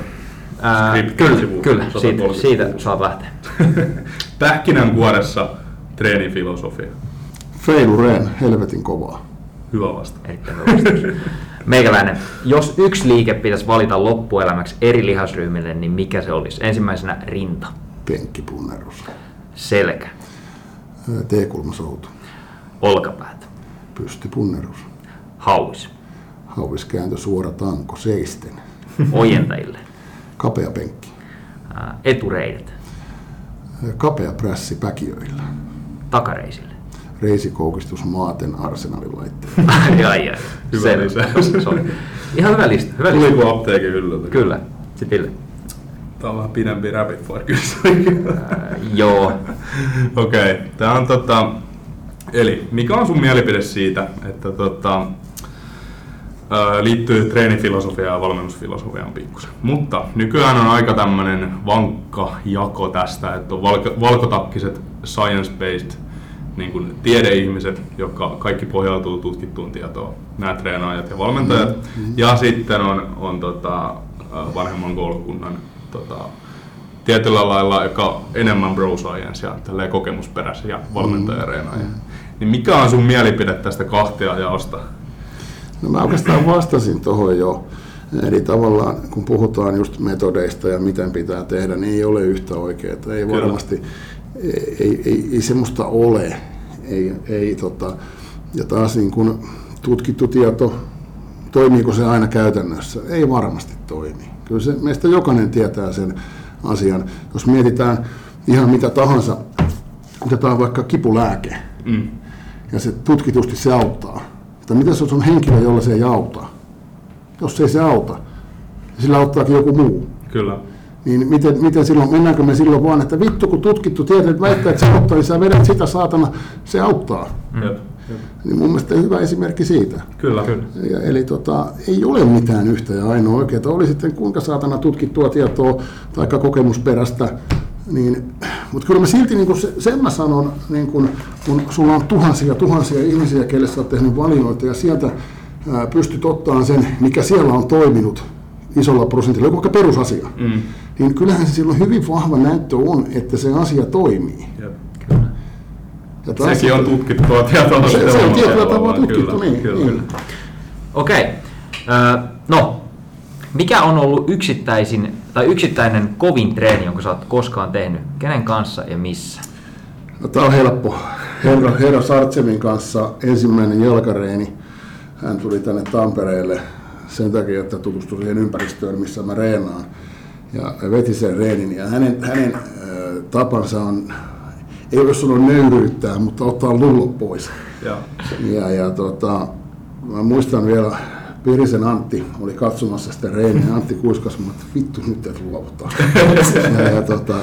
Skriptin kyllä, sivu kyllä siitä, 130. siitä saat lähteä. Pähkinänkuoressa treenifilosofia. Feilureen, helvetin kovaa. Hyvä vastaus. Erittäin hyvä. Meikäläinen, jos yksi liike pitäisi valita loppuelämäksi eri lihasryhmille, niin mikä se olisi? Ensimmäisenä rinta, Penkkipunnerus. selkä, T-kulmasoutu. olkapäät, Pystypunnerus. hauis, Hauiskääntö suora tanko seisten. ojentajille, Kapea penkki. ää, etureidet, Kapea prässi päkiöillä. takareisille. Reisikoukistus maaten arsenalin laitteella. ai, ai, ai. Hyvä lisäys. Se Ihan hyvä lista. Hyvä lista. Tuliko apteekin hyllyltä? Kyllä. Sitten Ville. Tää on vähän pidempi rapid fire kysymys. Ää, joo. Okei, okay. tää on tota... Eli mikä on sun mielipide siitä, että tota, liittyy treenifilosofiaan ja valmennusfilosofiaan pikkusen. Mutta nykyään on aika tämmönen vankka jako tästä, että on valko, valkotakkiset science-based niin kuin tiedeihmiset, jotka kaikki pohjautuu tutkittuun tietoon, nämä treenaajat ja valmentajat. Mm-hmm. Ja sitten on, on tota, vanhemman koulukunnan tota, tietyllä lailla, joka enemmän bro science ja kokemusperäisiä valmentaja mm. Niin mikä on sun mielipide tästä kahtia jaosta? No mä oikeastaan vastasin tuohon jo. Eli tavallaan kun puhutaan just metodeista ja miten pitää tehdä, niin ei ole yhtä oikeaa. Ei Kyllä. varmasti, ei, ei, ei, ei semmoista ole. Ei, ei, tota, ja taas niin kun tutkittu tieto, toimiiko se aina käytännössä? Ei varmasti toimi. Kyllä se, meistä jokainen tietää sen asian. Jos mietitään ihan mitä tahansa, otetaan vaikka kipulääke, Mm. ja se tutkitusti se auttaa. Mutta mitä jos on henkilö, jolla se ei auta? Jos ei se auta, sillä auttaakin joku muu. Kyllä. Niin miten, miten silloin, mennäänkö me silloin vaan, että vittu kun tutkittu tieto väittää, että se auttaa, niin sä vedät sitä saatana, se auttaa. Mm. Jep. Niin mun mielestä hyvä esimerkki siitä. Kyllä. Kyllä. Ja, eli tota, ei ole mitään yhtä ja ainoa oikeaa. Oli sitten kuinka saatana tutkittua tietoa tai kokemusperäistä, niin, mutta kyllä mä silti niin se, sen mä sanon, niin kun, kun sulla on tuhansia tuhansia ihmisiä, kelle sä oot tehnyt valinnoita ja sieltä ää, pystyt ottamaan sen, mikä siellä on toiminut isolla prosentilla, joku vaikka perusasia, Mm. niin kyllähän se silloin hyvin vahva näyttö on, että se asia toimii. Jep. Ja taas Sekin on tutkittua tietoa. Se- se on tietyllä tavalla tutkittu, kyllä, niin, Kyllä. niin. Okei. Öö, no, mikä on ollut yksittäisin, tai yksittäinen kovin treeni, jonka sä oot koskaan tehnyt? Kenen kanssa ja missä? No, tämä on helppo. Herra, herra Sartsemin kanssa ensimmäinen jalkareeni. Hän tuli tänne Tampereelle sen takia, että tutustui siihen ympäristöön, missä mä reenaan. Ja veti sen reenin. Ja hänen, hänen äh, tapansa on, ei ole sanoa nöyryyttää, mutta ottaa lullot pois. Joo. Ja, ja tota, mä muistan vielä, Pirisen Antti oli katsomassa sitä reeniä, Antti kuiskasi mulle, että vittu nyt et luovuttaa. ja, ja tota,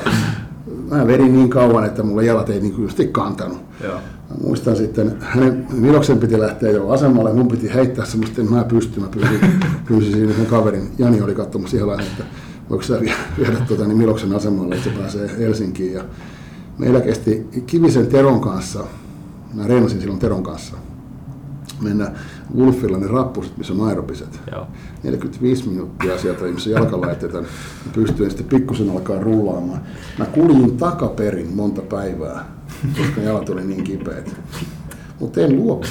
mä vedin niin kauan, että mulla jalat ei niin just kantanut. Joo. Mä muistan sitten, hänen Miloksen piti lähteä jo asemalle, mun piti heittää semmoista, että mä pystyn, mä pyysin, pyysin siinä sen kaverin, Jani oli katsomassa ihan että voiko sä vie- viedä tuota, niin Miloksen asemalle, että se pääsee Helsinkiin. Ja meillä kesti Kivisen Teron kanssa, mä reenasin silloin Teron kanssa, mennä Wolfilla ne rappuset, missä on aerobiset. Joo. 45 minuuttia sieltä, missä jalkalaitteita, niin pystyin sitten pikkusen alkaa rullaamaan. Mä kuljin takaperin monta päivää, koska jalat oli niin kipeät. mutta en luovuta.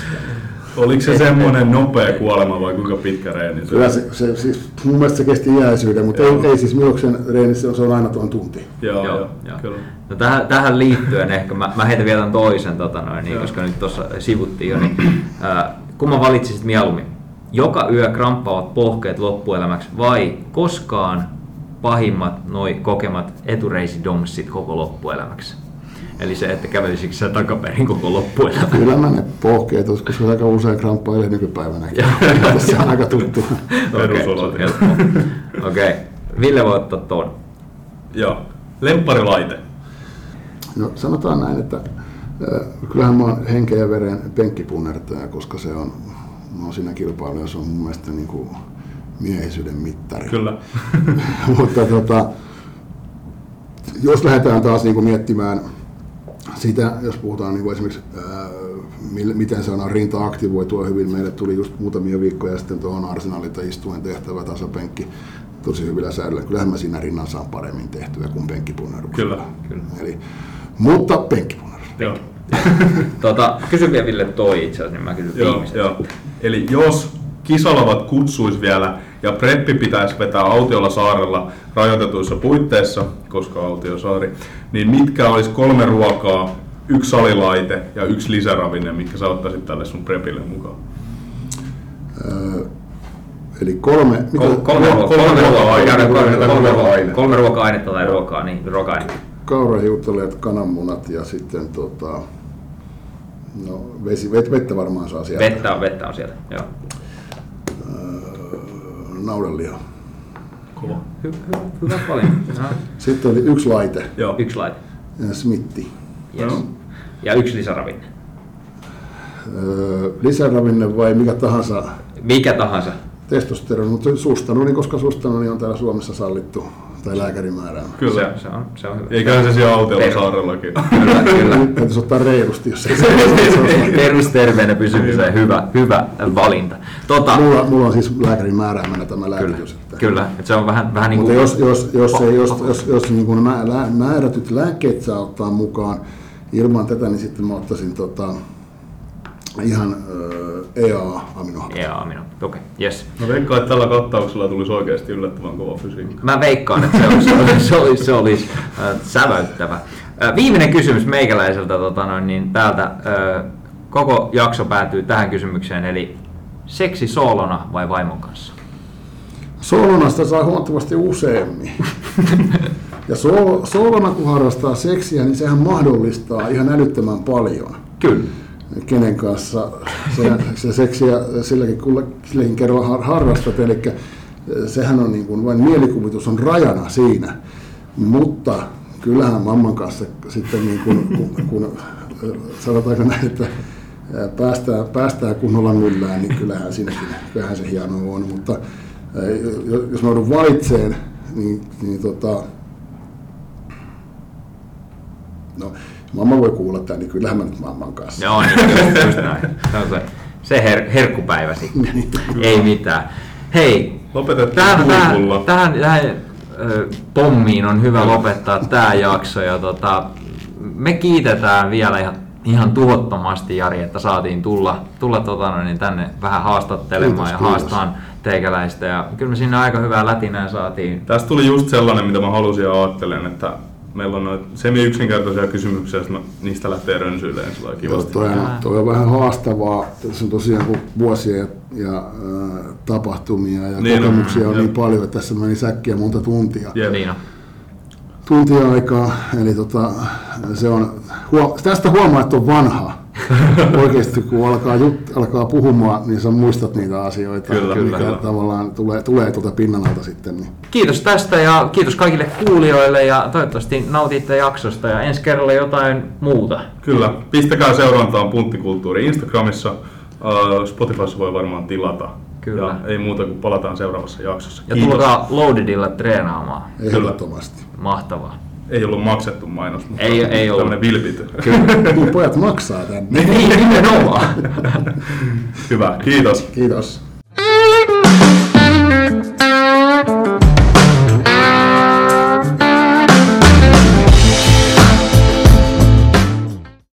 Oliko se semmoinen nopea kuolema vai kuinka pitkä reeni? se Kyllä se, se, siis, mun mielestä se kesti iäisyyden, mutta ei, ei siis Miloksen reenissä se on aina tuon tunti. Joo, Joo, joo, joo. kyllä. No tähän, tähän liittyen ehkä, mä, mä heitän vielä tämän toisen, tota noin, niin, koska nyt tuossa sivuttiin jo, niin ää, kumman valitsisit mieluummin? Joka yö kramppaavat pohkeet loppuelämäksi vai koskaan pahimmat noi kokemat etureisidomsit koko loppuelämäksi? Eli se, että kävelisikö sä takaperin koko loppuelämä? Kyllä mä ne pohkeet, koska se aika usein kramppailee nykypäivänäkin. se on aika tuttu. Okei, Perusolot. helppoa. Okei, Ville voi ottaa tuon. Joo. Lempparilaite. No sanotaan näin, että äh, kyllähän mä oon henkeä ja veren penkkipunnertaja, koska se on, mä oon siinä kilpailussa, se on mun mielestä niin kuin miehisyyden mittari. Kyllä. Mutta tota, jos lähdetään taas niin kuin miettimään sitä, jos puhutaan niin kuin esimerkiksi, ää, miten saadaan rinta aktivoitua hyvin. Meille tuli just muutamia viikkoja sitten tuohon arsenalilta istuen tehtävä tasapenkki tosi hyvillä säädöillä. Kyllähän mä siinä rinnan saan paremmin tehtyä kuin penkkipunneruksella. Kyllä, kyllä. Eli, mutta penkkipunnerus. Joo. Tota, kysy vielä Ville toi itse asiassa, niin mä kysyn Joo, joo. Eli jos kisalavat kutsuisi vielä ja preppi pitäisi vetää autiolla saarella rajoitetuissa puitteissa, koska autiosaari, niin mitkä olisi kolme ruokaa, yksi salilaite ja yksi lisäravinne, mitkä sä ottaisit tälle sun prepille mukaan? Öö, eli kolme, mitä, Kol- kolme, Ruo- ruoka, kolme kolme, ruoka, ruoka-ainetta. kolme, kolme, Ruoka-ainetta. kolme ruoka-ainetta tai ruokaa, niin ruoka-ainetta. Kaurahiutaleet, kananmunat ja sitten tota, no, vesi, vet, vettä varmaan saa sieltä. Vettä on, vettä on siellä. Joo. Naudanliha. Kova. Hy, hy, hyvä. No, Sitten oli yksi laite, Joo. yksi laite. ja smitti. Yes. Joo. Ja yksi lisäravinne. Öö, lisäravinne vai mikä tahansa Mikä tahansa. testosteroni, mutta sustanoni, koska sustanoni on täällä Suomessa sallittu tai lääkärin määräämä. Kyllä. Se, se, on, se on hyvä. Eiköhän se siellä autiolla saarellakin. Kyllä, kyllä. Nyt täytyisi ottaa reilusti, jos ei se, se, se, Perusterveenä pysymiseen hyvä, hyvä valinta. Tota, mulla, mulla on siis lääkärin määräämänä tämä kyllä, lääkitys. Että. kyllä. Et se on vähän, vähän niin Mutta kuin... jos, jos, jos, ei, jos, jos, jos niin kuin määrätyt lääkkeet saa ottaa mukaan ilman tätä, niin sitten mä ottaisin tota, ihan ö, EA-aminohappoja. Jaa, minun. Okei, okay, yes. No veikkaan, että tällä kattauksella tulisi oikeasti yllättävän kova fysiikka. Mä veikkaan, että se olisi, se olisi, se olisi, se olisi äh, säväyttävä. Äh, viimeinen kysymys meikäläiseltä tota noin, niin täältä. Äh, koko jakso päätyy tähän kysymykseen, eli seksi soolona vai vaimon kanssa? Soolonasta saa huomattavasti useammin. Ja so, soolona kun harrastaa seksiä, niin sehän mahdollistaa ihan älyttömän paljon. Kyllä. Kenen kanssa se, se seksiä silläkin, kulla- silläkin kerralla har- harrastat. Eli sehän on niin kuin, vain mielikuvitus on rajana siinä. Mutta kyllähän mamman kanssa sitten niin kuin, kun, kun sanotaanko näin, että päästään, päästään kunnolla myllään, niin kyllähän siinäkin kyllähän se hieno on. Mutta jos mä joudun valitseen, niin, niin tota, no, mamma voi kuulla tämän, niin kyllähän mä nyt mamman kanssa. Joo, niin kyllä, just näin. Se on se, se her, herkkupäivä sitten. Ei mitään. Hei, tähän, tähän, tähän, tähän ö, pommiin on hyvä lopettaa tämä jakso. Ja tota, me kiitetään vielä ihan, ihan tuhottomasti Jari, että saatiin tulla, tulla tota, noin, niin tänne vähän haastattelemaan Kiitos, ja kiitos. haastaan teikäläistä. Ja kyllä me sinne aika hyvää lätinää saatiin. Tästä tuli just sellainen, mitä mä halusin ja ajattelen, että meillä on noita semi-yksinkertaisia kysymyksiä, että niistä lähtee rönsyilemään sillä Joo, kivasti. toi, on, toi on vähän haastavaa. Tässä on tosiaan kun vuosia ja, ja äh, tapahtumia ja Niin on, kokemuksia on, jep. niin paljon, että tässä meni säkkiä monta tuntia. Jep. Niin on. Tuntia aikaa, eli tota, se on, huo, tästä huomaa, että on vanha. Oikeasti kun alkaa, jut, alkaa puhumaan, niin sä muistat niitä asioita, Kyllä, mikä kyllä. tavallaan tulee, tulee tuolta pinnan alta sitten. Niin. Kiitos tästä ja kiitos kaikille kuulijoille ja toivottavasti nautitte jaksosta ja ensi kerralla jotain muuta. Kyllä. Pistäkää seurantaan Punttikulttuuri Instagramissa. Spotifyssa voi varmaan tilata. Kyllä. Ja ei muuta kuin palataan seuraavassa jaksossa. Ja Kiitos. tulkaa Loadedilla treenaamaan. Ehdottomasti. Mahtavaa. Ei ollut maksettu mainos, mutta Ei- ei ollut. tämmönen vilpity. Niin pojat maksaa tänne. Niin, nimenomaan. Hyvä, kiitos. Kiitos.